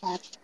ค่ะ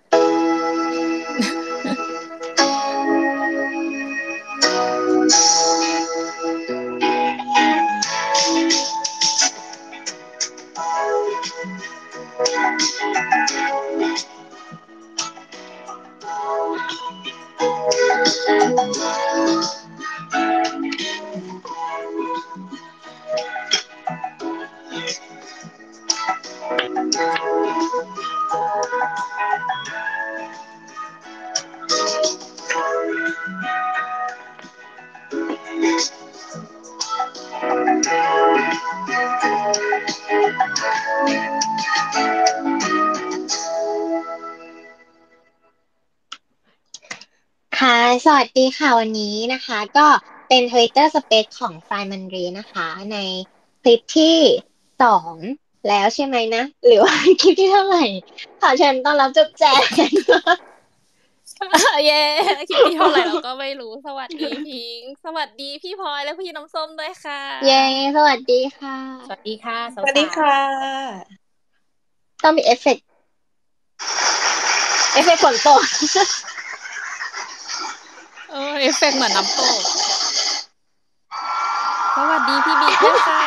ดีค่ะ วันนี้นะคะ ก็เป็น Twitter Space ของฟรายมันรีนะคะ ในคลิปที่สองแล้วใช่ไหมนะ หรือว่าคลิปที่เท่าไหร่ขอเชิญต้อนรับจุ๊บแจงเย้คลิปที่เท่าไหร่เราก็ไม่รู้สวัสดีพิงค์สวัสดีพี่พลอยและพี่น้ำส้มด้วยค่ะ เย้สวัสดีค่ะ สวัสดีค่ะ สวัสดีค่ะ ต้องมีเอฟเฟกต์เอฟเฟกต์ฝนตก เออเอฟเฟกต์เหมือนน้ำตกสวัสดีพี่บิ๊กด้วยค่ะ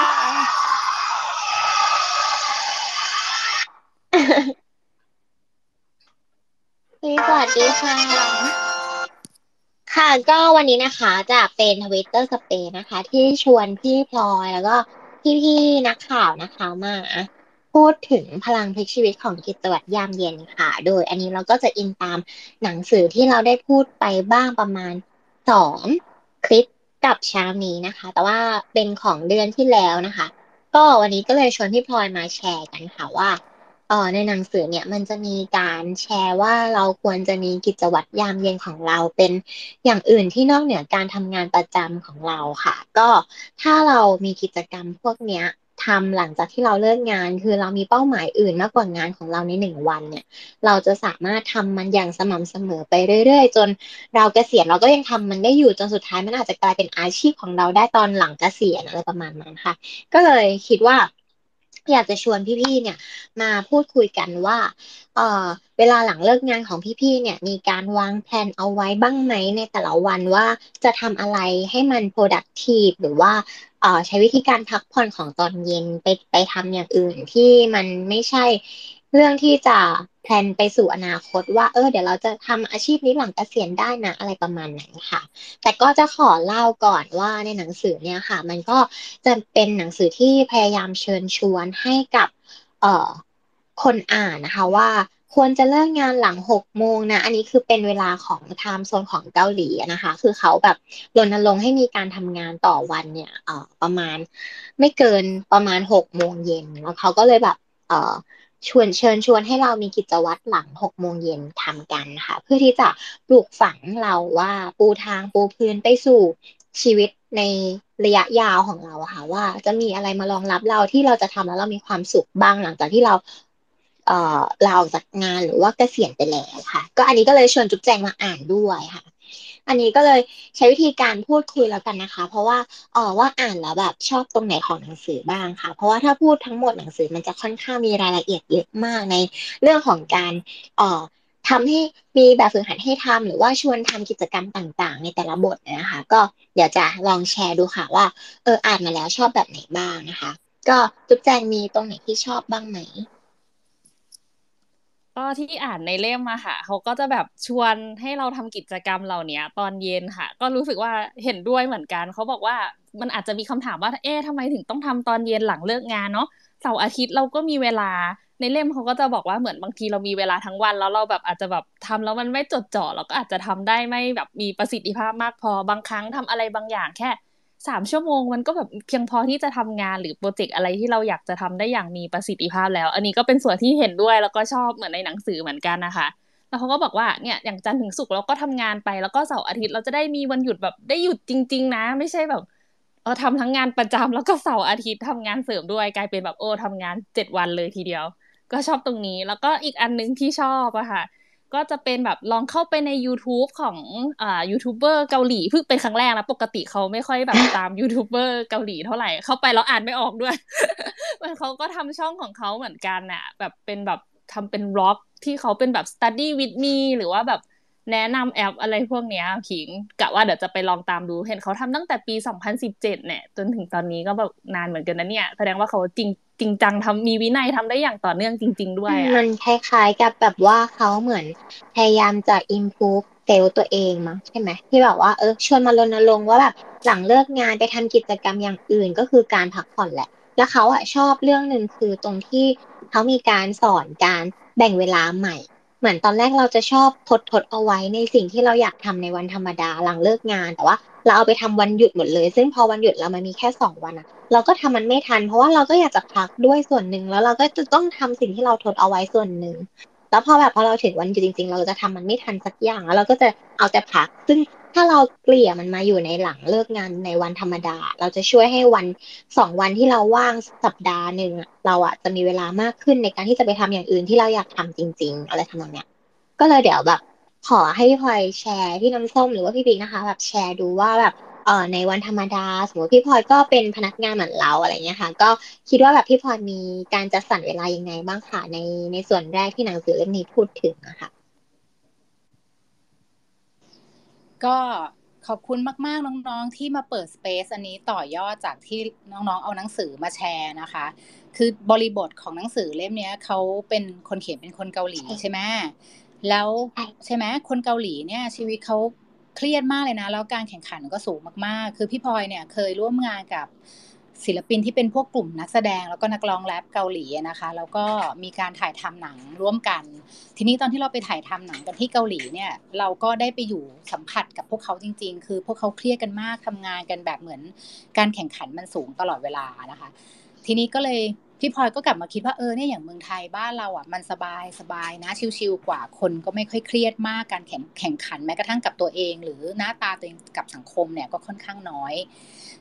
สวัสดีค่ะ ค่ะก็วันนี้นะคะจะเป็น Twitter Space นะคะ ที่ชวนพี่พลอยแล้วก็พี่ๆนักข่าวนะคะมา พูดถึงพลังพลิกชีวิตของกิจวัตรยามเย็นค่ะ โดยอันนี้เราก็จะอิงตามหนังสือที่เราได้พูดไปบ้างประมาณสองคลิปกับเช้านี้นะคะ แต่ว่าเป็นของเดือนที่แล้วนะคะ ก็วันนี้ก็เลยชวนพี่พลอยมาแชร์กันค่ะว่าเออในหนังสือเนี่ยมันจะมีการแชร์ว่าเราควรจะมีกิจวัตรยามเย็นของเราเป็นอย่างอื่นที่นอกเหนือการทำงานประจำของเราค่ะ ก็ถ้าเรามีกิจกรรมพวกเนี้ย ทำหลังจากที่เราเลิกงาน คือเรามีเป้าหมายอื่นมากกว่างานของเราในหนึ่งวันเนี่ย เราจะสามารถทำมันอย่างสม่ำเสมอไปเรื่อย ๆ จนเราเกษียณเราก็ยังทำมันได้อยู่จนสุดท้ายมันอาจจะกลายเป็นอาชีพของเราได้ตอนหลังเกษียณอะไรประมาณนั้นค่ะ ก็เลยคิดว่า อยากจะชวนพี่ๆ เนี่ยมาพูดคุยกันว่า เออเวลาหลังเลิกงานของพี่ๆ เนี่ยมีการวางแผนเอาไว้บ้างไหมในแต่ละวันว่าจะทำอะไรให้มัน productive หรือว่าเออใช้วิธีการพักผ่อนของตอนเย็นไปไปทำอย่างอื่นที่มันไม่ใช่เรื่องที่จะ แพลนไปสู่อนาคตว่าเออเดี๋ยวเราจะทำอาชีพนี้หลังเกษียณได้นะอะไรประมาณนั้นค่ะ แต่ก็จะขอเล่าก่อนว่าในหนังสือเนี่ยค่ะ มันก็จะเป็นหนังสือที่พยายามเชิญชวนให้กับเอ่อคนอ่านนะคะว่าควรจะเลิกงานหลังหกโมงนะ อันนี้คือเป็นเวลาของไทม์โซนของเกาหลีนะคะ คือเขาแบบรณรงค์ให้มีการทำงานต่อวันเนี่ย เอ่อ ประมาณไม่เกินประมาณหกโมงเย็นแล้วเขาก็เลยแบบ เอ่อ ชวนเชิญชวนให้เรามีกิจวัตรหลังหกโมงเย็นทำกันค่ะ เพื่อที่จะปลูกฝังเราว่าปูทางปูพื้นไปสู่ชีวิตในระยะยาวของเราค่ะ ว่าจะมีอะไรมารองรับเราที่เราจะทำแล้วเรามีความสุขบ้างหลังจากที่เราเอ่อลาออกจากงานหรือว่าเกษียณไปแล้วค่ะ ก็อันนี้ก็เลยชวนจุ๊บแจงมาอ่านด้วยค่ะ อันนี้ก็เลยใช้วิธีการพูดคุยแล้วกันนะคะ เพราะว่าเออว่าอ่านแล้วแบบชอบตรงไหนของหนังสือบ้างค่ะ เพราะว่าถ้าพูดทั้งหมดหนังสือมันจะค่อนข้างมีรายละเอียดเยอะมากในเรื่องของการเอ่อทำให้มีแบบฝึกหัดให้ทำหรือว่าชวนทำกิจกรรมต่างๆ ในแต่ละบทนะคะ ก็เดี๋ยวจะลองแชร์ดูค่ะว่าเอออ่านมาแล้วชอบแบบไหนบ้างนะคะ ก็จุ๊บแจงมีตรงไหนที่ชอบบ้างไหม ก็ที่อ่านในเล่มมาค่ะ เขาก็จะแบบชวนให้เราทำกิจกรรมเหล่านี้ตอนเย็นค่ะ ก็รู้สึกว่าเห็นด้วยเหมือนกัน เขาบอกว่ามันอาจจะมีคำถามว่า เอ๊ะทำไมถึงต้องทำตอนเย็นหลังเลิกงานเนาะเสาร์อาทิตย์เราก็มีเวลาในเล่มเขาก็จะบอกว่าเหมือนบางทีเรามีเวลาทั้งวัน แล้วเราแบบอาจจะแบบทำแล้วมันไม่จดจ่อเราก็อาจจะทำได้ไม่แบบมีประสิทธิภาพมากพอบางครั้งทำอะไรบางอย่างแค่ สามชั่วโมงมันก็แบบเพียงพอที่จะทำงานหรือโปรเจกต์อะไรที่เราอยากจะทำได้อย่างมีประสิทธิภาพแล้ว อันนี้ก็เป็นส่วนที่เห็นด้วยแล้วก็ชอบเหมือนในหนังสือเหมือนกันนะคะแล้วเขาก็บอกว่าเนี่ยอย่างจันทร์ถึงศุกร์เราก็ทำงานไป แล้วก็เสาร์อาทิตย์เราจะได้มีวันหยุดแบบได้หยุดจริง ๆ นะ ไม่ใช่แบบเออทำทั้งงานประจำแล้วก็เสาร์อาทิตย์ทำงานเสริมด้วยกลายเป็นแบบโอ้ทำงานเจ็ดวันเลยทีเดียว ก็ชอบตรงนี้ แล้วก็อีกอันนึงที่ชอบอะค่ะ ก็จะเป็นแบบลองเข้าไปใน YouTube ของอ่ายูทูบเบอร์เกาหลีเพิ่งเป็นครั้งแรกนะปกติเขาไม่ค่อยแบบตามยูทูบเบอร์เกาหลีเท่าไหร่เข้าไปแล้วอ่านไม่ออกด้วย มันเขาก็ทำช่องของเขาเหมือนกันน่ะ แบบเป็นแบบทำเป็นบล็อกที่เขาเป็นแบบ study with me หรือว่าแบบ แนะนำแอปอะไรพวกเนี้ยผิงกะว่าเดี๋ยวจะไปลองตามดูเห็นเขาทำตั้งแต่ปี 2017เนี่ยจนถึงตอนนี้ก็แบบนานเหมือนกันนะเนี่ย แสดงว่าเขาจริงจริงจังทำมีวินัยทำได้อย่างต่อเนื่องจริง ๆ ด้วยมันคล้ายๆกับแบบว่าเขาเหมือนพยายามจะ improve เซลล์ตัวเองมั้งใช่ไหมที่แบบว่าเออชวนมารณรงค์ว่าแบบหลังเลิกงานไปทำกิจกรรมอย่างอื่นก็คือการพักผ่อนแหละ แล้วเขาอะชอบเรื่องหนึ่งคือตรงที่เขามีการสอนการแบ่งเวลาใหม่ เหมือนตอนแรกเราจะชอบทดทดเอาไว้ในสิ่งที่เราอยากทำในวันธรรมดาหลังเลิกงาน แต่ว่าเราเอาไปทำวันหยุดหมดเลย ซึ่งพอวันหยุดเรามันมีแค่สองวันอะเราก็ทำมันไม่ทัน เพราะว่าเราก็อยากจะพักด้วยส่วนหนึ่งแล้วเราก็จะต้องทำสิ่งที่เราทดเอาไว้ส่วนหนึ่งแล้วพอแบบพอเราถึงวันหยุดจริง ๆ เราจะทำมันไม่ทันสักอย่างแล้วเราก็จะเอาแต่พัก ซึ่ง ถ้าเราเกลี่ยมันมาอยู่ในหลังเลิกงานในวันธรรมดา เราจะช่วยให้วันสองวันที่เราว่างสัปดาห์หนึ่งเราอะจะมีเวลามากขึ้นในการที่จะไปทำอย่างอื่นที่เราอยากทำจริง ๆ อะไรทำนองเนี้ยก็เลยเดี๋ยวแบบ ขอให้พี่พลอยแชร์พี่น้ำส้มหรือว่าพี่ปิ๊กนะคะ แบบแชร์ดูว่าแบบเอ่อในวันธรรมดา สมมติพี่พลอยก็เป็นพนักงานเหมือนเราอะไรเงี้ยค่ะ ก็คิดว่าแบบพี่พลอยมีการจัดสรรเวลายังไงบ้างค่ะในในส่วนแรกที่หนังสือเล่มนี้พูดถึงนะคะ ก็ขอบคุณมาก ๆ น้อง ๆ ที่มาเปิดสเปซอันนี้ต่อยอดจากที่น้อง ๆ เอาหนังสือมาแชร์นะคะ คือบริบทของหนังสือเล่มนี้เขาเป็นคนเขียนเป็นคนเกาหลีใช่ไหมแล้วใช่ไหมคนเกาหลีเนี่ย ชีวิตเขาเครียดมากเลยนะ แล้วการแข่งขันก็สูงมาก ๆ คือพี่พลอยเนี่ยเคยร่วมงานกับ ศิลปินที่เป็นพวกกลุ่มนักแสดงแล้วก็นักร้องแรปเกาหลีนะคะแล้วก็มีการถ่ายทำหนังร่วมกัน ทีนี้ตอนที่เราไปถ่ายทำหนังกันที่เกาหลีเนี่ยเราก็ได้ไปอยู่สัมผัสกับพวกเขาจริง ๆ คือพวกเขาเครียดกันมากทำงานกันแบบเหมือนการแข่งขันมันสูงตลอดเวลานะคะ ทีนี้ก็เลย พี่พลอยก็กลับมาคิดว่าเออเนี่ยอย่างเมืองไทยบ้านเราอะมันสบายสบายนะชิวๆกว่าคนก็ไม่ค่อยเครียดมากการแข่งแข่งขันแม้กระทั่งกับตัวเอง หรือหน้าตาตัวเองกับสังคมเนี่ยก็ค่อนข้างน้อย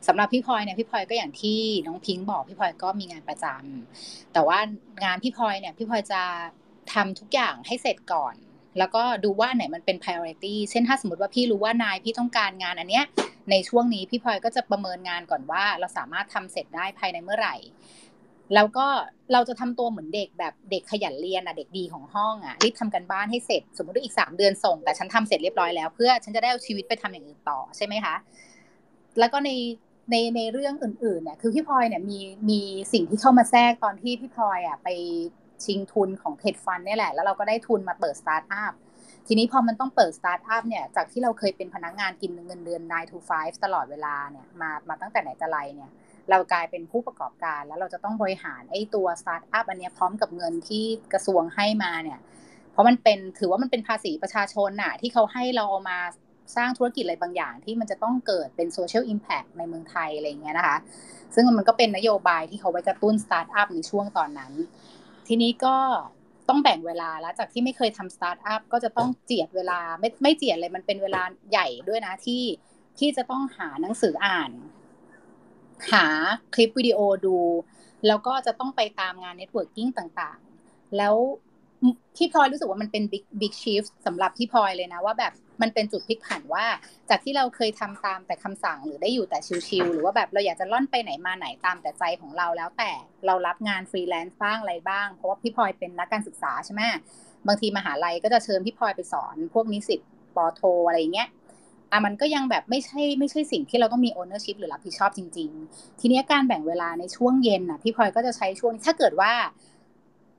สำหรับพี่พลอยเนี่ยพี่พลอยก็อย่างที่น้องพิงค์บอกพี่พลอยก็มีงานประจำแต่ว่างานพี่พลอยเนี่ยพี่พลอยจะทำทุกอย่างให้เสร็จก่อน แล้วก็ดูว่าไหนมันเป็น priority เช่นถ้าสมมติว่าพี่รู้ว่านายพี่ต้องการงานอันเนี้ยในช่วงนี้พี่พลอยก็จะประเมินงานก่อนว่า เราสามารถทำเสร็จได้ภายในเมื่อไหร่ แล้วก็เราจะทำตัวเหมือนเด็กแบบเด็กขยันเรียนอะเด็กดีของห้องอะรีบทำกันบ้านให้เสร็จ สมมติว่าอีกสามเดือนส่ง แต่ฉันทำเสร็จเรียบร้อยแล้วเพื่อฉันจะได้เอาชีวิตไปทำอย่างอื่นต่อใช่ไหมคะ แล้วก็ในในในเรื่องอื่นๆเนี่ยคือพี่พลอยเนี่ยมีมีสิ่งที่เข้ามาแทรกตอนที่พี่พลอยอะไปชิงทุนของเพจฟันนี่แหละ แล้วเราก็ได้ทุนมาเปิดสตาร์ทอัพทีนี้พอมันต้องเปิดสตาร์ทอัพเนี่ยจากที่เราเคยเป็นพนักงานกินเงินเดือน9 to 5ตลอดเวลาเนี่ยมามาตั้งแต่ไหนแต่ไรเนี่ย เรากลายเป็นผู้ประกอบการ แล้วเราจะต้องบริหารไอ้ตัวสตาร์ทอัพอันนี้พร้อมกับเงินที่กระทรวงให้มาเนี่ย เพราะมันเป็นถือว่ามันเป็นภาษีประชาชนน่ะ ที่เขาให้เราเอามาสร้างธุรกิจอะไรบางอย่างที่มันจะต้องเกิดเป็น social impact ในเมืองไทยอะไรเงี้ยนะคะ ซึ่งมันก็เป็นนโยบายที่เขาไว้กระตุ้นสตาร์ทอัพในช่วงตอนนั้น ทีนี้ก็ต้องแบ่งเวลาแล้วจากที่ไม่เคยทำสตาร์ทอัพก็จะต้องเจียดเวลาไม่ไม่เจียดเลยมันเป็นเวลาใหญ่ด้วยนะที่ที่จะต้องหาหนังสืออ่าน หาคลิปวิดีโอดู แล้วก็จะต้องไปตามงาน networking ต่างๆ แล้วพี่พลอยรู้สึกว่ามันเป็น big big shift สำหรับพี่พลอยเลยนะว่าแบบมันเป็นจุดพลิกผันว่า จากที่เราเคยทำตามแต่คำสั่งหรือได้อยู่แต่ชิลๆหรือว่าแบบเราอยากจะร่อนไปไหนมาไหนตามแต่ใจของเราแล้วแต่เรารับงานฟรีแลนซ์บ้างอะไรบ้าง เพราะว่าพี่พลอยเป็นนักการศึกษาใช่ไหมบางทีมหาลัยก็จะเชิญพี่พลอยไปสอน พวกนิสิตปโทอะไรเงี้ย อะมันก็ยังแบบไม่ใช่ไม่ใช่สิ่งที่เราต้องมี ownership หรือรับผิดชอบจริง ๆ ทีนี้การแบ่งเวลาในช่วงเย็นน่ะพี่พลอยก็จะใช้ช่วงถ้าเกิดว่า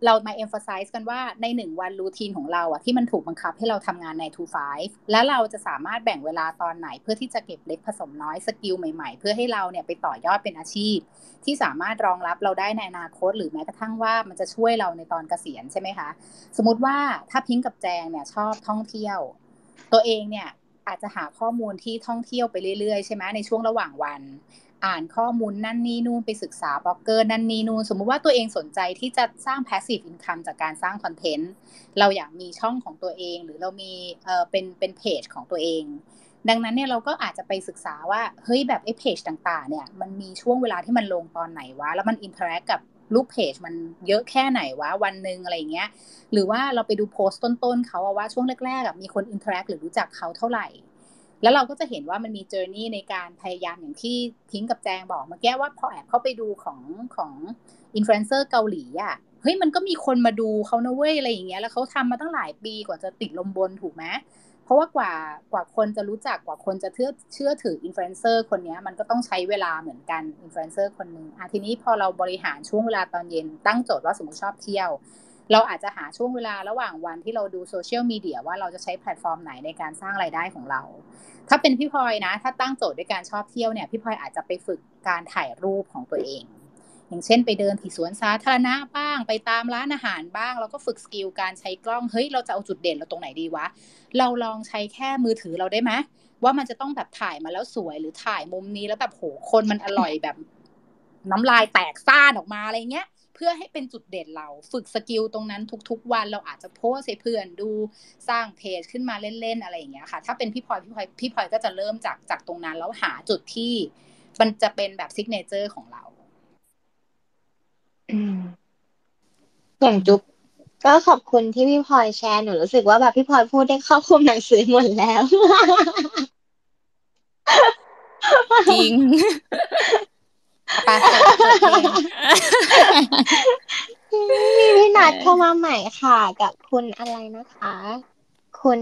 เรามา emphasize กันว่าในหนึ่งวัน routine ของเราอะที่มันถูกบังคับให้เราทำงานใน to five แล้วเราจะสามารถแบ่งเวลาตอนไหน เพื่อที่จะเก็บเล็กผสมน้อยสกิลใหม่ๆ เพื่อให้เราเนี่ยไปต่อยอดเป็นอาชีพ ที่สามารถรองรับเราได้ในอนาคต หรือแม้กระทั่งว่ามันจะช่วยเราในตอนเกษียณใช่ไหมคะ สมมติว่าถ้าพิงกับแจงเนี่ยชอบท่องเที่ยว ตัวเองเนี่ย อาจจะหาข้อมูลที่ท่องเที่ยวไปเรื่อยๆ ใช่ไหมในช่วงระหว่างวัน อ่านข้อมูลนั่นนี่นู่นไปศึกษาบล็อกเกอร์นั่นนี่นู่นสมมุติว่าตัวเองสนใจที่จะสร้าง passive income จากการสร้างคอนเทนต์เราอยากมีช่องของตัวเอง หรือเรามีเอ่อเป็นเป็นเพจของตัวเอง ดังนั้นเนี่ยเราก็อาจจะไปศึกษาว่าเฮ้ยแบบไอ้เพจต่างๆเนี่ยมันมีช่วงเวลาที่มันลงตอนไหนวะแล้วมัน interact กับ ลูกเพจมันเยอะแค่ไหนวะวันหนึ่งอะไรเงี้ย หรือว่าเราไปดูโพสต์ต้นๆเขาว่าช่วงแรกๆมีคน interact หรือรู้จักเขาเท่าไหร่ แล้วเราก็จะเห็นว่ามันมี journey ในการพยายามอย่างที่พิงกับแจงบอกเมื่อกี้ว่าพอแอบเข้าไปดูของของอินฟลูเอนเซอร์เกาหลีอะเฮ้ยมันก็มีคนมาดูเขานะเว้ยอะไรอย่างเงี้ยแล้วเขาทำมาตั้งหลายปีกว่าจะติดลมบนถูกไหม เพราะว่ากว่ากว่าคนจะรู้จักกว่าคนจะเชื่อเชื่อถืออินฟลูเอนเซอร์คนนี้มันก็ต้องใช้เวลาเหมือนกันอินฟลูเอนเซอร์คนหนึ่งอะทีนี้พอเราบริหารช่วงเวลาตอนเย็นตั้งโจทย์ว่าสมมติชอบเที่ยว เราอาจจะหาช่วงเวลาระหว่างวันที่เราดูโซเชียลมีเดียว่าเราจะใช้แพลตฟอร์มไหนในการสร้างรายได้ของเรา ถ้าเป็นพี่พลอยนะ ถ้าตั้งโจทย์ด้วยการชอบเที่ยวเนี่ยพี่พลอยอาจจะไปฝึกการถ่ายรูปของตัวเอง อย่างเช่นไปเดินที่สวนสาธารณะบ้าง ไปตามร้านอาหารบ้าง แล้วก็ฝึกสกิลการใช้กล้อง เฮ้ย เราจะเอาจุดเด่นเราตรงไหนดีวะ เราลองใช้แค่มือถือเราได้ไหมว่ามันจะต้องแบบถ่ายมาแล้วสวยหรือถ่ายมุมนี้แล้วแบบโหคนมันอร่อยแบบ น้ำลายแตกซ่านออกมาอะไรเงี้ยเพื่อให้เป็นจุดเด่นเราฝึกสกิลตรงนั้นทุกๆ วันเราอาจจะโพสให้เพื่อนดูสร้างเพจขึ้นมาเล่นๆอะไรอย่างเงี้ยค่ะ ถ้าเป็นพี่พลอยพี่พลอยพี่พลอยก็จะเริ่มจากจากตรงนั้นแล้วหาจุดที่ มันจะเป็นแบบ signature ของเรา อืมอย่างจุ๊บก็ขอบคุณที่พี่พลอยแชร์หนูรู้สึกว่าแบบพี่พลอยพูดได้ครอบคลุมหนังสือหมดแล้ว จริงไปเปิดเปิดเพลงมีพี่นัดเข้ามาใหม่ค่ะ กับคุณอะไรนะคะ คุณ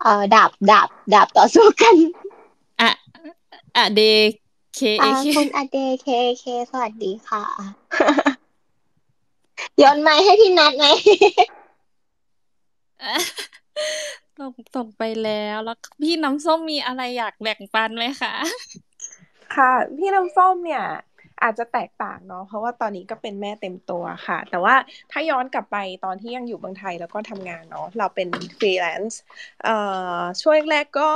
เอ่อดาบดาบดาบต่อสู้กันอะอะเดเคเออ่าเคคุณอเดเคเคสวัสดีค่ะ ย้อนไม้ให้พี่นัดไหมส่งส่งไปแล้วแล้วพี่น้ำส้มมีอะไรอยากแบ่งปันไหมคะค่ะ พี่น้ำส้มเนี่ย อาจจะแตกต่างเนาะเพราะว่าตอนนี้ก็เป็นแม่เต็มตัวค่ะ แต่ว่าถ้าย้อนกลับไปตอนที่ยังอยู่เมืองไทยแล้วก็ทำงานเนาะเราเป็นฟรีแลนซ์เอ่อช่วงแรกๆก็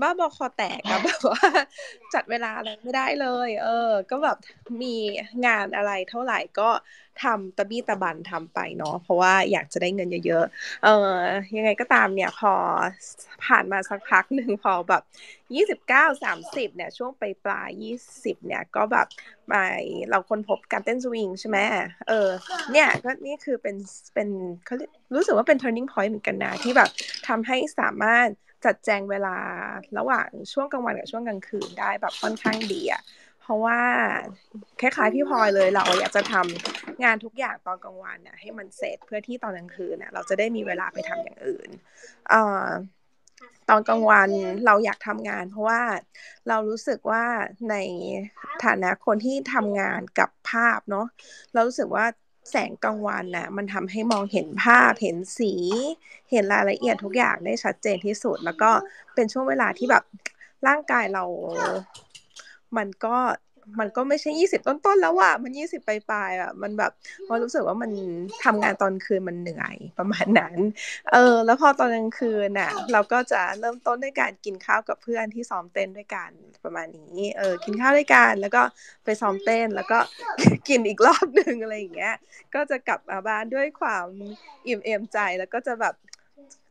บ้าบอคอแตกอะแบบว่าจัดเวลาอะไรไม่ได้เลย เออ ก็แบบมีงานอะไรเท่าไหร่ก็ทำตะบี้ตะบันทำไปเนาะเพราะว่าอยากจะได้เงินเยอะๆเออยังไงก็ตามเนี่ยพอผ่านมาสักพักหนึ่งพอแบบยี่สิบเก้าสามสิบเนี่ย ช่วงไปปลายยี่สิบเนี่ยก็แบบไปเราคนพบการเต้นสวิงใช่ไหมเออ เนี่ยก็นี่คือเป็นเป็นเขาเรียกรู้สึกว่าเป็น turning point เหมือนกันนะที่แบบทำให้สามารถ จัดแจงเวลาระหว่างช่วงกลางวันกับช่วงกลางคืนได้แบบค่อนข้างดีอะเพราะว่าคล้ายๆพี่พลอยเลยเราอยากจะทำงานทุกอย่างตอนกลางวันน่ะให้มันเสร็จเพื่อที่ตอนกลางคืนน่ะเราจะได้มีเวลาไปทำอย่างอื่นเอ่อตอนกลางวันเราอยากทำงาน เพราะว่าเรารู้สึกว่าในฐานะคนที่ทำงานกับภาพเนาะเรารู้สึกว่า แสงกลางวันน่ะมันทำให้มองเห็นภาพเห็นสี เห็นรายละเอียดทุกอย่างได้ชัดเจนที่สุด แล้วก็เป็นช่วงเวลาที่แบบร่างกายเรา มันก็ มันก็ไม่ใช่ยี่สิบต้นๆแล้วอะมันยี่สิบปลายๆอะมันแบบพอรู้สึกว่ามันทำงานตอนคืนมันเหนื่อยประมาณนั้น เออ แล้วพอตอนกลางคืนน่ะ เราก็จะเริ่มต้นด้วยการกินข้าวกับเพื่อนที่ซ้อมเต้นด้วยกันประมาณนี้ เออ กินข้าวด้วยกันแล้วก็ไปซ้อมเต้นแล้วก็กินอีกรอบหนึ่งอะไรอย่างเงี้ย ก็จะกลับมาบ้านด้วยความอิ่มเอมใจแล้วก็จะแบบ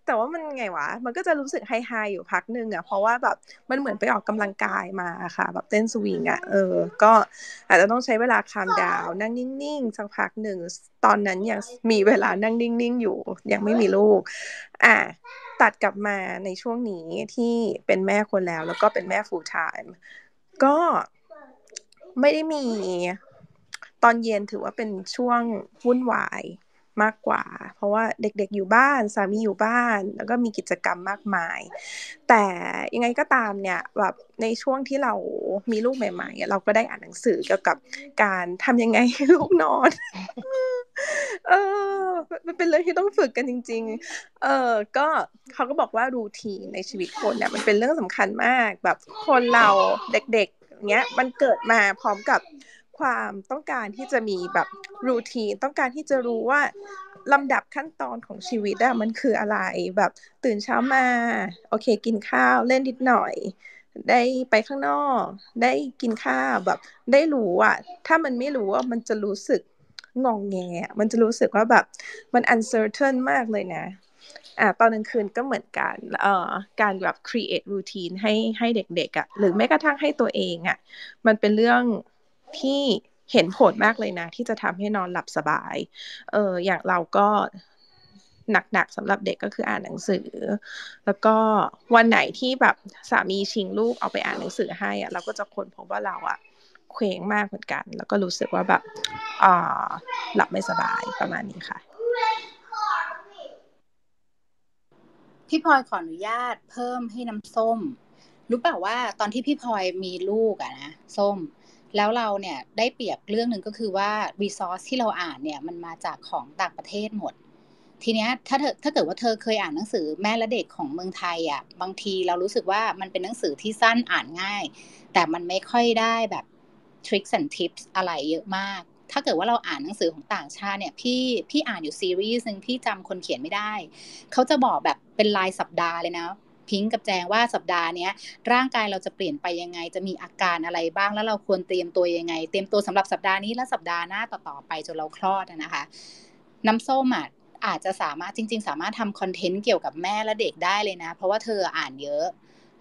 แต่ว่ามันไงวะ มันก็จะรู้สึกไฮๆอยู่พักหนึ่งอะ เพราะว่าแบบมันเหมือนไปออกกำลังกายมาค่ะ แบบเต้นสวิงอะ เออ ก็อาจจะต้องใช้เวลาคามดาว นั่งนิ่งๆสักพักหนึ่ง ตอนนั้นยังมีเวลานั่งนิ่งๆอยู่ ยังไม่มีลูก อะตัดกลับมาในช่วงนี้ที่เป็นแม่คนแล้ว แล้วก็เป็นแม่ full time ก็ไม่ได้มีตอนเย็นถือว่าเป็นช่วงวุ่นวาย มากกว่า เพราะว่าเด็กๆอยู่บ้านสามีอยู่บ้าน แล้วก็มีกิจกรรมมากมาย แต่ยังไงก็ตามเนี่ยแบบในช่วงที่เรามีลูกใหม่ๆเราก็ได้อ่านหนังสือเกี่ยวกับการทำยังไงให้ลูกนอนเออมันเป็นเรื่องที่ต้องฝึกกันจริง ๆ เออก็เขาก็บอกว่ารูทีนในชีวิตคนเนี่ยมันเป็นเรื่องสำคัญมากแบบคนเราเด็กๆเงี้ยมันเกิดมาพร้อมกับ ความต้องการที่จะมีแบบรูทีนต้องการที่จะรู้ว่าลำดับขั้นตอนของชีวิตอะมันคืออะไรแบบตื่นเช้ามาโอเค กินข้าวเล่นนิดหน่อย ได้ไปข้างนอก ได้กินข้าวแบบ ได้รู้อะถ้ามันไม่รู้ว่ามันจะรู้สึกงองแง มันจะรู้สึกว่าแบบมัน uncertain มากเลยนะอ่าตอนกลางคืนก็เหมือนกันเอ่อการแบบ create routine ให้ให้เด็กๆอะ่ะหรือแม้กระทั่งให้ตัวเองอะ่ะมันเป็นเรื่อง ที่เห็นผลมากเลยนะ ที่จะทำให้นอนหลับสบาย เอออย่างเราก็หนักๆสำหรับเด็กก็คืออ่านหนังสือ แล้วก็วันไหนที่แบบสามีชิงลูกเอาไปอ่านหนังสือให้อะเราก็จะค้นพบว่าเราอะเคว้งมากเหมือนกัน แล้วก็รู้สึกว่าแบบอ่าหลับไม่สบายประมาณนี้ค่ะ พี่พลอยขออนุญาตเพิ่มให้น้ำส้ม รู้เปล่าว่าตอนที่พี่พลอยมีลูกอะนะส้ม แล้วเราเนี่ยได้เปรียบเรื่องหนึ่งก็คือว่ารีซอสที่เราอ่านเนี่ยมันมาจากของต่างประเทศหมด ทีเนี้ยถ้าเธอถ้าเกิดว่าเธอเคยอ่านหนังสือแม่และเด็กของเมืองไทยอะบางทีเรารู้สึกว่ามันเป็นหนังสือที่สั้นอ่านง่าย แต่มันไม่ค่อยได้แบบ tricks and tips อะไรเยอะมาก ถ้าเกิดว่าเราอ่านหนังสือของต่างชาติเนี่ยพี่พี่อ่านอยู่ซีรีส์หนึ่งพี่จำคนเขียนไม่ได้ เขาจะบอกแบบเป็นรายสัปดาห์เลยนะ พิงกับแจงว่าสัปดาห์นี้ร่างกายเราจะเปลี่ยนไปยังไง จะมีอาการอะไรบ้างแล้วเราควรเตรียมตัวยังไง เตรียมตัวสำหรับสัปดาห์นี้และสัปดาห์หน้าต่อๆไปจนเราคลอดนะคะ น้ำส้มอะอาจจะสามารถจริง ๆ สามารถทำคอนเทนต์เกี่ยวกับแม่และเด็กได้เลยนะ เพราะว่าเธออ่านเยอะ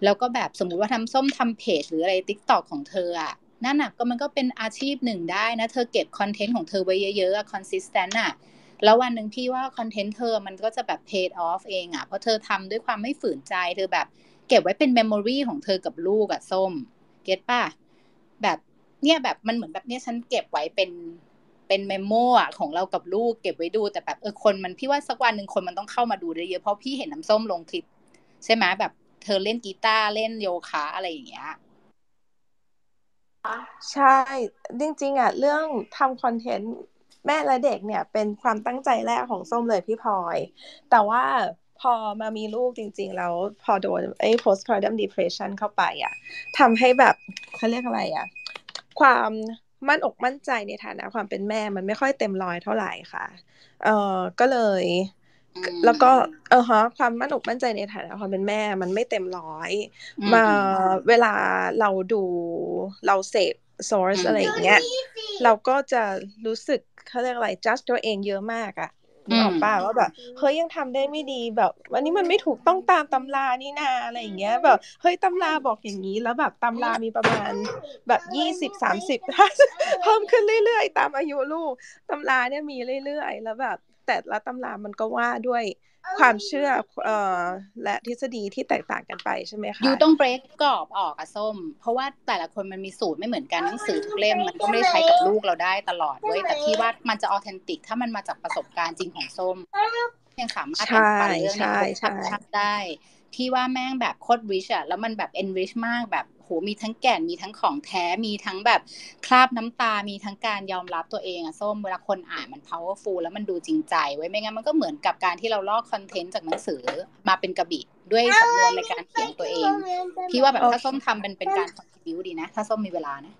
แล้วก็แบบสมมุติว่าทำส้มทำเพจหรืออะไรติ๊กตอกของเธออะนั่นน่ะก็มันก็เป็นอาชีพหนึ่งได้นะ เธอเก็บคอนเทนต์ของเธอไว้เยอะๆ consistent อะ แล้ววันหนึ่งพี่ว่าคอนเทนต์เธอมันก็จะแบบ paid off เองอะ เพราะเธอทำด้วยความไม่ฝืนใจเธอแบบ เก็บไว้เป็น memory ของเธอกับลูกอะส้ม get ป่ะ แบบเนี่ยแบบมันเหมือนแบบเนี้ยฉันเก็บไว้เป็นเป็นเมมโมอะของเรากับลูกเก็บไว้ดูแต่แบบเออคนมันพี่ว่าสักวันหนึ่งคนมันต้องเข้ามาดูเยอะเพราะพี่เห็นน้ำส้มลงคลิป ใช่ไหมแบบเธอเล่นกีตาร์เล่นโยคะอะไรอย่างเงี้ยใช่ จริง ๆอะเรื่องทำคอนเทนต์ แม่และเด็กเนี่ยเป็นความตั้งใจแรกของส้มเลยพี่พลอย แต่ว่าพอมามีลูกจริง ๆ แล้วพอโดนไอ้ postpartum depression เข้าไปอะทำให้แบบเขาเรียกอะไรอะ ความมั่นอกมั่นใจในฐานะความเป็นแม่มันไม่ค่อยเต็มร้อยเท่าไหร่ค่ะ เออก็เลยอืมแล้วก็เออฮะความมั่นอกมั่นใจในฐานะความเป็นแม่ มันไม่เต็มร้อยอืมมาอืมเวลาเราดูเราเสพ source อืมอะไรอย่างเงี้ยเราก็จะรู้สึก เขาเรียกอะไร judge ตัวเองเยอะมากอะนึกออกป่ะว่าแบบเฮ้ยยังทำได้ไม่ดีแบบวันนี้มันไม่ถูกต้องตามตำรานี่นาอะไรอย่างเงี้ยแบบเฮ้ยตำราบอกอย่างนี้แล้วแบบตำรามีประมาณแบบยี่สิบสามสิบเพิ่มขึ้นเรื่อยๆ ตามอายุลูกตำราเนี่ยมีเรื่อยๆ แล้วแบบแต่ละตำรามันก็ว่าด้วย ความเชื่อเอ่อและทฤษฎีที่แตกต่างกันไปใช่ไหมคะยูต้อง break กรอบออกอะส้ม เพราะว่าแต่ละคนมันมีสูตรไม่เหมือนกันหนังสือทุกเล่มมันก็ไม่ได้ใช้กับลูกเราได้ตลอดเว้ยแต่พี่ว่ามันจะออเทนติกถ้ามันมาจากประสบการณ์จริงของส้มยังสามารถแบ่งปันเรื่องใช่นี้ใช่ชัดๆได้ พี่ว่าแม่งแบบโคตร rich อะแล้วมันแบบ enrich มากแบบโหมีทั้งแก่นมีทั้งของแท้มีทั้งแบบคราบน้ำตา มีทั้งการยอมรับตัวเองอะส้มเวลาคนอ่านมัน powerful แล้วมันดูจริงใจไว้ยไม่งั้นมันก็เหมือนกับการที่เราลอกคอนเทนต์จากหนังสือมาเป็นกระบี่ด้วยสำนวนในการเขียนตัวเอง พี่ว่าแบบถ้าส้มทำเป็นเป็นการ contribute ดีนะ ถ้าส้มมีเวลานะ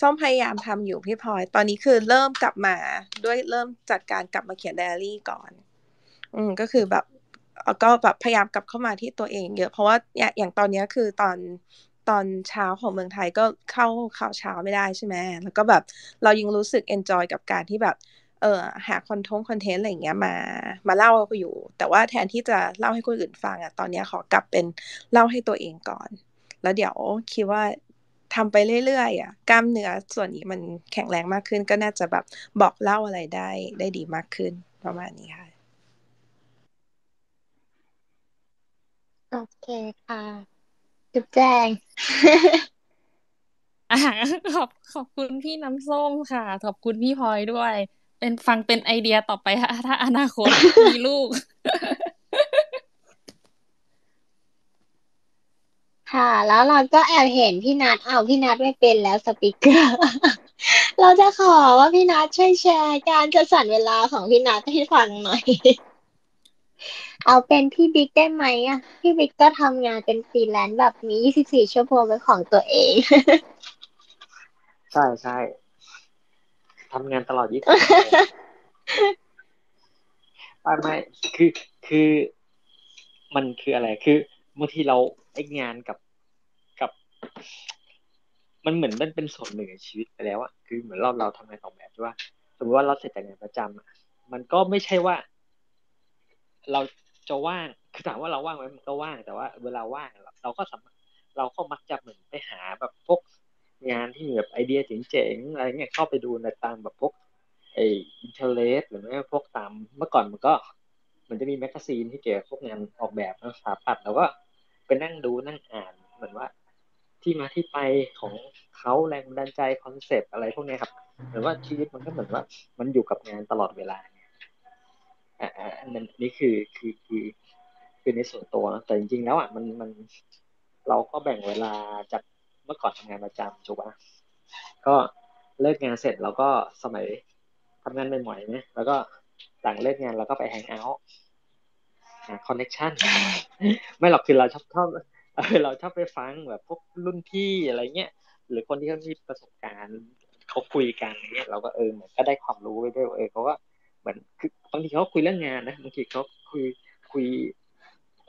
ส้มพยายามทำอยู่พี่พลอย ตอนนี้คือเริ่มกลับมาด้วยเริ่มจากการกลับมาเขียนไดอารี่ก่อน อืมก็คือแบบเอ่อ ก็แบบพยายามกลับเข้ามาที่ตัวเองเยอะ เพราะว่าเนี่ยอย่างตอนนี้คือตอนตอนเช้าของเมืองไทยก็เข้าข่าวเช้าไม่ได้ใช่ไหมแล้วก็แบบเรายังรู้สึก enjoy กับการที่แบบเออหาคอนทงคอนเทนต์อะไรอย่างเงี้ยมามาเล่าก็อยู่ แต่ว่าแทนที่จะเล่าให้คนอื่นฟังอะตอนนี้ขอกลับเป็นเล่าให้ตัวเองก่อน แล้วเดี๋ยวคิดว่าทำไปเรื่อยๆอะกล้ามเนื้อส่วนนี้มันแข็งแรงมากขึ้น ก็น่าจะแบบบอกเล่าอะไรได้ได้ดีมากขึ้นประมาณนี้ค่ะ โอเคค่ะจุ๊บแจง อะขอบขอบคุณพี่น้ำส้มค่ะ ขอบคุณพี่พลอยด้วย เป็นฟังเป็นไอเดียต่อไปค่ะถ้าอนาคตมีลูก ค่ะ แล้วเราก็แอบเห็นพี่นัทเอาพี่นัทไม่เป็นแล้วสปีกเกอร์ เราจะขอว่าพี่นัทช่วยแชร์การจัดสรรเวลาของพี่นัทให้ฟังหน่อย เอาเป็นพี่บิ๊กได้ไหมอะ พี่บิ๊กก็ทำงานเป็นฟรีแลนซ์แบบมี 24 ชั่วโมงเป็นของตัวเอง ใช่ใช่ทำงานตลอดยี่สิบไม่ไม่คือคือมันคืออะไร คือบางทีเราไอ้งานกับกับ มันเหมือนมันเป็นส่วนหนึ่งในชีวิตไปแล้วอะคือเหมือนเราเราทำงานออกแบบใช่ป่ะสมมติว่าเราเสร็จจากงานประจำอะมันก็ไม่ใช่ว่า เรา จะว่างคือถามว่าเราว่างไหมมันก็ว่างแต่ว่า เวลาว่างเราก็สามารถเราก็มักจะเหมือนไปหาแบบพวกงานที่มีแบบไอเดียเจ๋งๆอะไรเงี้ยเข้าไปดูในตามแบบพวกไออินเทอร์เน็ตหรือไม่พวกตามเมื่อก่อนมันก็ มันจะมีแมกกาซีนที่เกี่ยวกับพวกงานออกแบบนะสถาปัตย์เราก็ไปนั่งดูนั่งอ่านเหมือนว่า ที่มาที่ไปของเขาแรงบันดาลใจคอนเซปต์อะไรพวกนี้ครับเหมือนว่าชีวิตมันก็เหมือนว่า มันอยู่กับงานตลอดเวลา อ่าอันนั้นนี่คือคือคือคือในส่วนตัวแต่จริงๆแล้วอะมันมันเราก็แบ่งเวลาจากเมื่อก่อนทำงานประจำถูกปะก็เลิกงานเสร็จเราก็สมัยทำงานใหม่ๆเนี่ยแล้วก็หลังเลิกงานเราก็ไป hang outหาคอนเน็ชันไม่หรอกคือเราชอบชอบเราชอบไปฟังแบบพวกรุ่นพี่อะไรเงี้ยหรือคนที่เขามีประสบการณ์เขาคุยกันเงี้ยเราก็เออเหมือนก็ได้ความรู้ไปด้วยเออเขาก็ มือนคือบางทีเขาคุยเรื่องงานนะบางทีเขาคุยคุย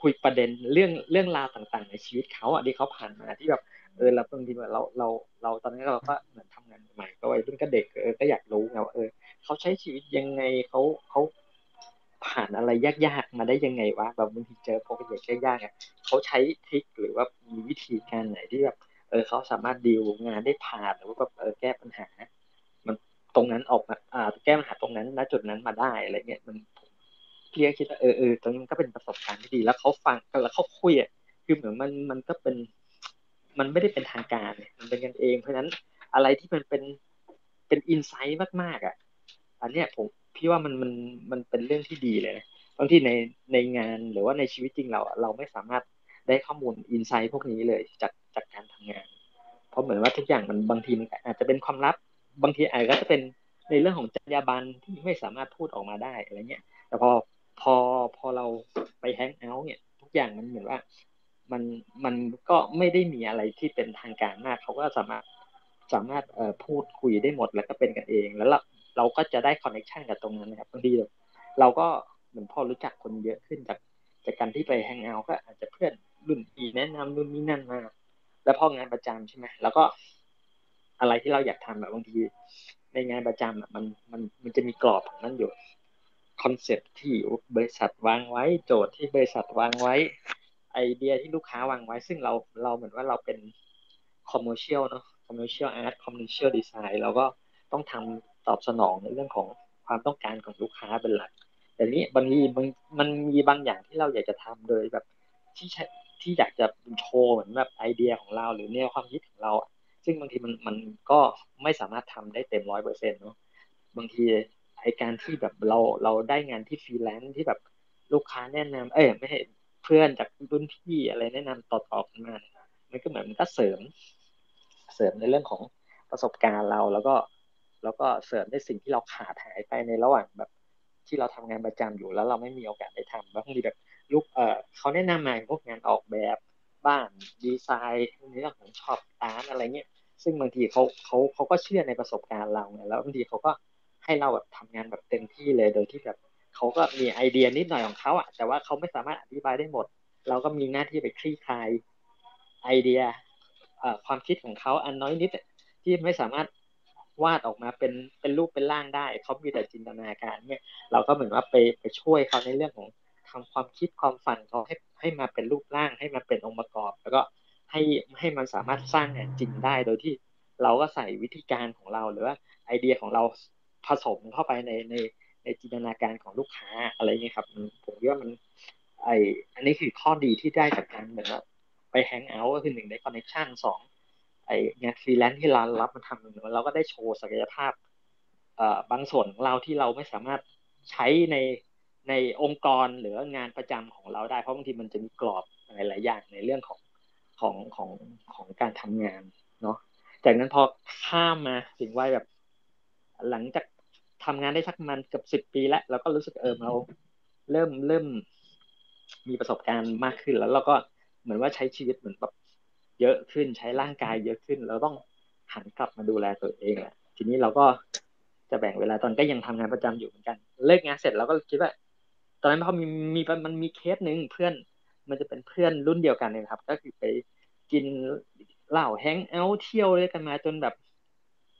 คุยประเด็นเรื่องเรื่องราวต่างๆ ในชีวิตเขาอะที่เขาผ่านมาที่แบบเออเราบางทีเราเราเราตอนนี้เราก็เหมือนทำงานใหม่ก็วัยรุ่นก็เด็กเออก็อยากรู้ไงว่าเออเขาใช้ชีวิตยังไงเขาเขาผ่านอะไรยากๆมาได้ยังไงวะแบบบางทีเจอโปรเจกต์ยากๆอะเขาใช้ทริคหรือว่ามีวิธีการไหนที่แบบเออเขาสามารถดีลงานได้ผ่านหรือว่าแบบเออแก้ปัญหา ตรงนั้นออกมาอ่าแก้ปัญหาตรงนั้นณจุดนั้นมาได้อะไรเงี้ยมันพี่ก็คิดว่าเออเออตรงนี้มันก็เป็นประสบการณ์ที่ดี แล้วเขาฟังแล้วเขาคุยอะคือเหมือนมันมันก็เป็น มันไม่ได้เป็นทางการมันเป็นกันเอง เพราะฉะนั้นอะไรที่มันเป็นเป็นอินไซต์มากๆอะ อันเนี้ยผมพี่ว่ามันมันมันเป็นเรื่องที่ดีเลยนะบางที่ในในงานหรือว่าในชีวิตจริงเราเราไม่สามารถได้ข้อมูลอินไซต์พวกนี้เลยจากจากการทำงาน เพราะเหมือนว่าทุกอย่างมันบางทีมันอาจจะเป็นความลับ บางทีอาจจะเป็นในเรื่องของจรรยาบรรณที่ไม่สามารถพูดออกมาได้อะไรเงี้ย แต่พอพอพอเราไปแฮงเอาท์เนี่ย ทุกอย่างมันเหมือนว่า มันมันก็ไม่ได้มีอะไรที่เป็นทางการมากเขาก็สามารถสามารถเอ่อพูดคุยได้หมดแล้วก็เป็นกันเองแล้วเราเราก็จะได้ connection กับตรงนั้นนะครับบางทีเราก็เหมือนพอรู้จักคนเยอะขึ้นจากจากการที่ไป hang out ก็อาจจะเพื่อนรุ่นพี่แนะนำรุ่นนี้นั่นมาแล้วพองานประจำใช่ไหมแล้วก็ อะไรที่เราอยากทำแบบบางทีในงานประจำอะมันมันมันจะมีกรอบของนั้นอยู่คอนเซ็ปที่บริษัทวางไว้ โจทย์ที่บริษัทวางไว้ ไอเดียที่ลูกค้าวางไว้ ซึ่งเราเราเหมือนว่าเราเป็น commercial เนาะ commercial art commercial design เราก็ต้องทำตอบสนองในเรื่องของความต้องการของลูกค้าเป็นหลัก แต่นี้บางทีมันมีบางอย่างที่เราอยากจะทำโดยแบบที่ที่อยากจะโชว์เหมือนแบบไอเดียของเรา หรือแนวความคิดของเรา ซึ่งบางทีมันมันก็ไม่สามารถทำได้เต็มร้อยเปอร์เซ็นต์เนาะบางทีไอการที่แบบเราเราได้งานที่ฟรีแลนซ์ที่แบบลูกค้าแนะนำเอ้ยไม่ใช่เพื่อนจากรุ่นพี่อะไรแนะนำต่อๆกันมามันก็เหมือนมันก็เสริม เสริมในเรื่องของประสบการณ์เราแล้วก็แล้วก็เสริมในสิ่งที่เราขาดหายไปในระหว่างแบบที่เราทำงานประจำอยู่แล้วเราไม่มีโอกาสได้ทำบางทีแบบลูกเออเขาแนะนำมาพวกงานออกแบบ บ้านดีไซน์ในเรื่องของช็อปร้านอะไรเงี้ยซึ่งบางทีเขาเขาเขาก็เชื่อในประสบการณ์เราไงแล้วบางทีเขาก็ให้เราแบบทำงานแบบเต็มที่เลยโดยที่แบบเขาก็มีไอเดียนิดหน่อยของเขาอะแต่ว่าเขาไม่สามารถอธิบายได้หมด เราก็มีหน้าที่ไปคลี่คลายไอเดียความคิดของเขาอันน้อยนิดที่ไม่สามารถวาดออกมาเป็นเป็นรูปเป็นร่างได้เขามีแต่จินตนาการเนี่ยเราก็เหมือนว่าไปไปช่วยเขาในเรื่องของ ทำความคิดความฝันเขาให้ให้มาเป็นรูปร่าง ให้มาเป็นองค์ประกอบ แล้วก็ให้ให้มันสามารถสร้างงานจริงได้โดยที่เราก็ใส่วิธีการของเราหรือว่าไอเดียของเราผสมเข้าไปในในในจินตนาการของลูกค้าอะไรเงี้ยครับผมว่ามัน ไออันนี้คือข้อดีที่ได้จากการเหมือนว่าไป hang out ก็คือหนึ่งได้ connection สองไองานฟรีแลนซ์ที่เรารับมาทำเราก็ได้โชว์ศักยภาพเอ่อบางส่วนของเราที่เราไม่สามารถใช้ใน ในองค์กรหรืองานประจำของเราได้ เพราะบางทีมันจะมีกรอบหลายๆอย่างในเรื่องของของของของการทำงานเนาะจากนั้นพอข้ามมาถึงวัยแบบ หลังจากทำงานได้สักมันเกือบสิบปีแล้วเราก็รู้สึกเออเราเริ่มเริ่มมีประสบการณ์มากขึ้นแล้วเราก็เหมือนว่าใช้ชีวิตเหมือนแบบเยอะขึ้นใช้ร่างกายเยอะขึ้น เราต้องหันกลับมาดูแลตัวเองแหละทีนี้เราก็จะแบ่งเวลาตอนก็ยังทำงานประจำอยู่เหมือนกัน เลิกงานเสร็จเราก็คิดว่า ตอนนั้นพอมีมีมันมีเคสหนึ่งเพื่อน มันจะเป็นเพื่อนรุ่นเดียวกันเลยครับ ก็คือไปกินเหล้าแฮงเอาท์เที่ยวด้วยกันมาจนแบบ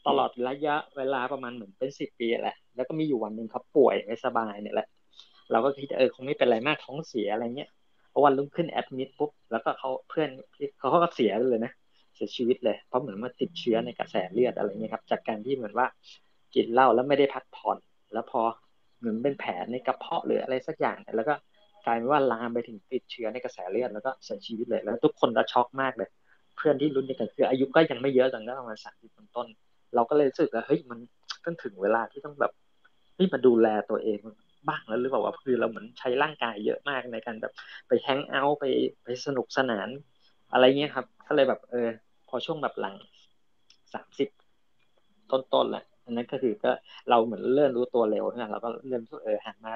ตลอดระยะเวลาประมาณเหมือนเป็นสิบปีแหละ แล้วก็มีอยู่วันหนึ่งเขาป่วยไม่สบายเนี่ยแหละ เราก็คิดเออคงไม่เป็นไรมากท้องเสียอะไรเงี้ยพอวันรุ่งขึ้นแอดมิดปุ๊บแล้วก็เขาเพื่อนเขาก็เสียเลยนะเสียชีวิตเลย เพราะเหมือนว่าติดเชื้อในกระแสเลือดอะไรเงี้ยครับ จากการที่เหมือนว่ากินเหล้าแล้วไม่ได้พักผ่อน แล้วพอ เหมือนเป็นแผลในกระเพาะหรืออะไรสักอย่างแล้วก็กลายเป็นว่าลามไปถึงติดเชื้อในกระแสเลือดแล้วก็เสียชีวิตเลยแล้ว ทุกคนก็ช็อกมากเลย เพื่อนที่รุ่นเดียวกันคืออายุก็ยังไม่เยอะตอนนั้นประมาณสามสิบต้นเราก็เลยรู้สึกว่าเฮ้ยมันต้องถึงเวลาที่ต้องแบบนี่มาดูแลตัวเองบ้างแล้วหรือเปล่าว่าคือเราเหมือนใช้ร่างกายเยอะมากในการแบบไปแฮงเอาท์ไปไปสนุกสนาน อะไรเงี้ยครับ ก็เลยแบบเออ พอช่วงแบบหลังสามสิบต้นๆแหละ อันนั้นก็คือก็เราเหมือนเริ่มรู้ตัวเร็วนะเราก็เริ่มเออหันมา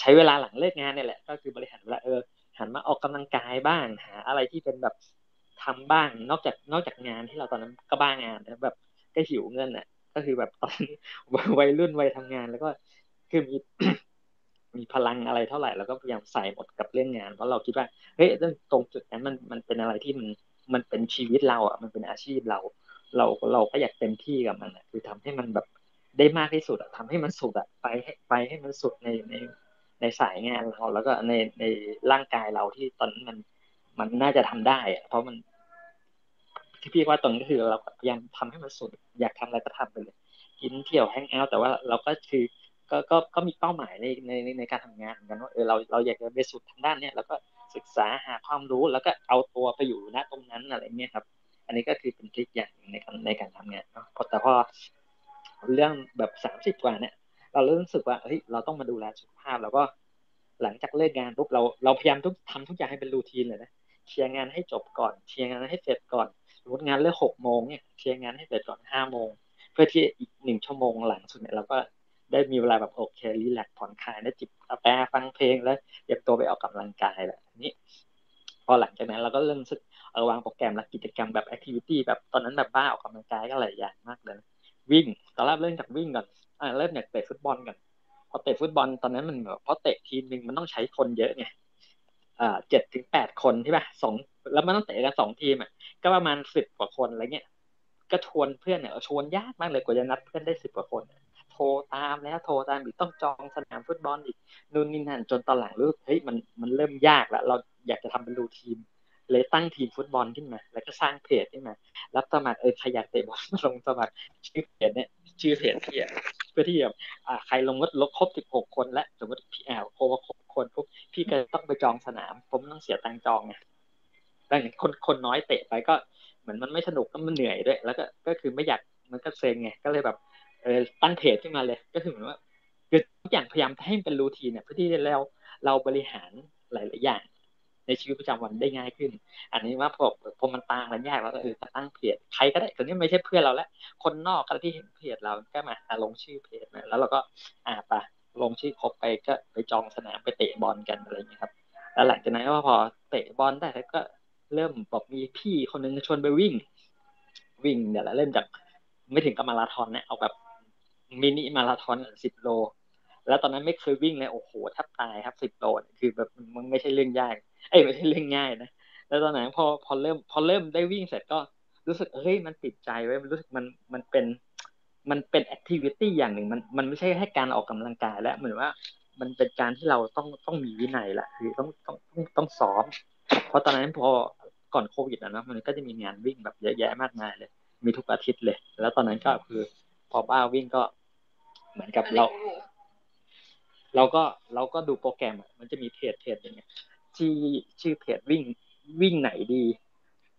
ใช้เวลาหลังเลิกงานเนี่ยแหละ ก็คือบริหารเวลาเออหันมาออกกำลังกายบ้างหา อะไรที่เป็นแบบทำบ้างนอกจากนอกจากงานที่เราตอนนั้นก็บ้างงานแบบก็หิวเงินอะ ก็คือแบบตอนวัยรุ่นวัยทำงานแล้วก็คือมีมีพลังอะไรเท่าไหร่แล้วก็พยายามใส่หมดกับเรื่องงานเพราะเราคิดว่าเฮ้ยตรงจุดนั้นมันมันเป็นอะไรที่มันมันเป็นชีวิตเราอะมันเป็นอาชีพเรา เราเราก็อยากเต็มที่กับมันอะคือทำให้มันแบบได้มากที่สุดอะทำให้มันสุดอะไปให้ไปให้มันสุดในในในสายงานเราแล้วก็ในในร่างกายเราที่ตอนนั้นมันมันน่าจะทำได้อะเพราะมันที่พี่ว่าตรงก็คือเราพยายามทำให้มันสุด อยากทำอะไรก็ทำไปเลยกินเที่ยวแฮงเอาท์แต่ว่าเราก็คือก็ก็ก็มีเป้าหมายในในในการทำงานเหมือนกันว่าเออเราเราอยากจะไปสุดทางด้านเนี้ยแล้วก็ศึกษาหาความรู้แล้วก็เอาตัวไปอยู่ณตรงนั้นอะไรเงี้ยครับ อันนี้ก็คือเป็นทริคอย่างในการในการทำงานเนาะแต่พอเรื่องแบบสามสิบกว่าเนี่ย เราเริ่มรู้สึกว่าเฮ้ยเราต้องมาดูแลสุขภาพแล้วก็หลังจากเลิกงานปุ๊บเราเราพยายามทุกทำทุกอย่างให้เป็นรูทีนเลยนะเคลียร์งานให้จบก่อนเคลียร์งานให้เสร็จก่อนสมมติงานเลิกหกโมงเนี่ยเคลียร์งานให้เสร็จก่อนห้าโมงเพื่อที่อีกหนึ่งชั่วโมงหลังสุดเนี่ยเราก็ได้มีเวลาแบบโอเครีแลกผ่อนคลายได้จิบกาแฟฟังเพลงแล้วเตรียมตัวไปออกกำลังกายแหละนี้พอหลังจากนั้นเราก็เริ่มสึก วางโปรแกรมและกิจกรรมแบบแอคทิวิตี้แบบตอนนั้นแบบบ้าออกกำลังกายก็หลายอย่างมากเลยวิ่งตอนแรกเริ่มจากวิ่งก่อนอ่าเริ่มจากเตะฟุตบอลก่อนพอเตะฟุตบอลตอนนั้นมันแบบเพราะเตะทีมหนึ่งมันต้องใช้คนเยอะไงอ่าเจ็ดถึงแปดคนใช่ป่ะสองแล้วมันต้องเตะกันสองทีมอะก็ประมาณสิบกว่าคนอะไรเงี้ยก็ชวนเพื่อนเนี่ยชวนยากมากเลยกว่าจะนัดเพื่อนได้สิบกว่าคนโทรตามแล้วโทรตามอีกต้องจองสนามฟุตบอลอีกนู่นนี่นั่นจนตอนหลังรู้เฮ้ยมันมันเริ่มยากแล้ว เราอยากจะทำเป็นรูทีม เลยตั้งทีมฟุตบอลขึ้นมา แล้วก็สร้างเพจขึ้นมา รับสมัครเออใครอยากเตะบอลลงสมัครชื่อเพจเนี่ยชื่อเพจที่เพื่อที่แบบอ่าใครลงวัดลบครบสิบหกคนและสมมติพี่แอลโครบคนปุ๊บพี่ก็ต้องไปจองสนาม ผมต้องเสียตังจองไงดังนั้นคนคนน้อยเตะไปก็เหมือนมันไม่สนุกก็มันเหนื่อยด้วย แล้วก็ก็คือไม่อยากมันก็เซ็งไงก็เลยแบบเออตั้งเพจขึ้นมาเลย ก็คือเหมือนว่าคือทุกอย่างพยายามให้เป็นรูทีนเนี่ยเพื่อที่เราเราบริหารหลาย ๆ อย่าง ในชีวิตประจำวันได้ง่ายขึ้น อันนี้ว่าพอพอมันต่างมันยากแล้วก็เออตั้งเพจใครก็ได้คนนี้ไม่ใช่เพื่อนเราแล้วคนนอกก็ที่เห็นเพจเราก็มาลงชื่อเพจแล้วเราก็อ่าปะลงชื่อครบไปก็ไปจองสนามไปเตะบอลกันอะไรอย่างนี้ครับ แล้วหลังจากนั้นก็พอเตะบอลได้แล้วก็เริ่มบอกมีพี่คนนึงชวนไปวิ่ง วิ่งเดี๋ยวแล้วเริ่มจากไม่ถึงกับมาราธอนเนี่ยเอาแบบมินิมาราธอนสิบโล แล้วตอนนั้นไม่เคยวิ่งเลยโอ้โหแทบตายครับสิบโลคือแบบมันไม่ใช่เรื่องยากเอ้ยไม่ใช่เรื่องง่ายนะแล้วตอนนั้นพอพอเริ่ม พอเริ่มได้วิ่งเสร็จก็รู้สึกเฮ้ยมันติดใจไว้มันรู้สึกมันมันเป็นมันเป็นแอคทิวิตี้อย่างหนึ่งมันมันไม่ใช่แค่การออกกำลังกายแล้วเหมือนว่า มันเป็นการที่เราต้องต้องมีวินัยละคือต้องต้องต้องต้องซ้อมเพราะตอนนั้นพอก่อนโควิดนะนะมันก็จะมีงานวิ่งแบบเยอะแยะมากมายเลย มีทุกอาทิตย์เลย แล้วตอนนั้นก็คือ พอบ้าวิ่งก็เหมือนกับเรา เราก็เราก็ดูโปรแกรมมันจะมีเพจเพจอย่างเงี้ยที่ชื่อเพจวิ่งวิ่งไหนดี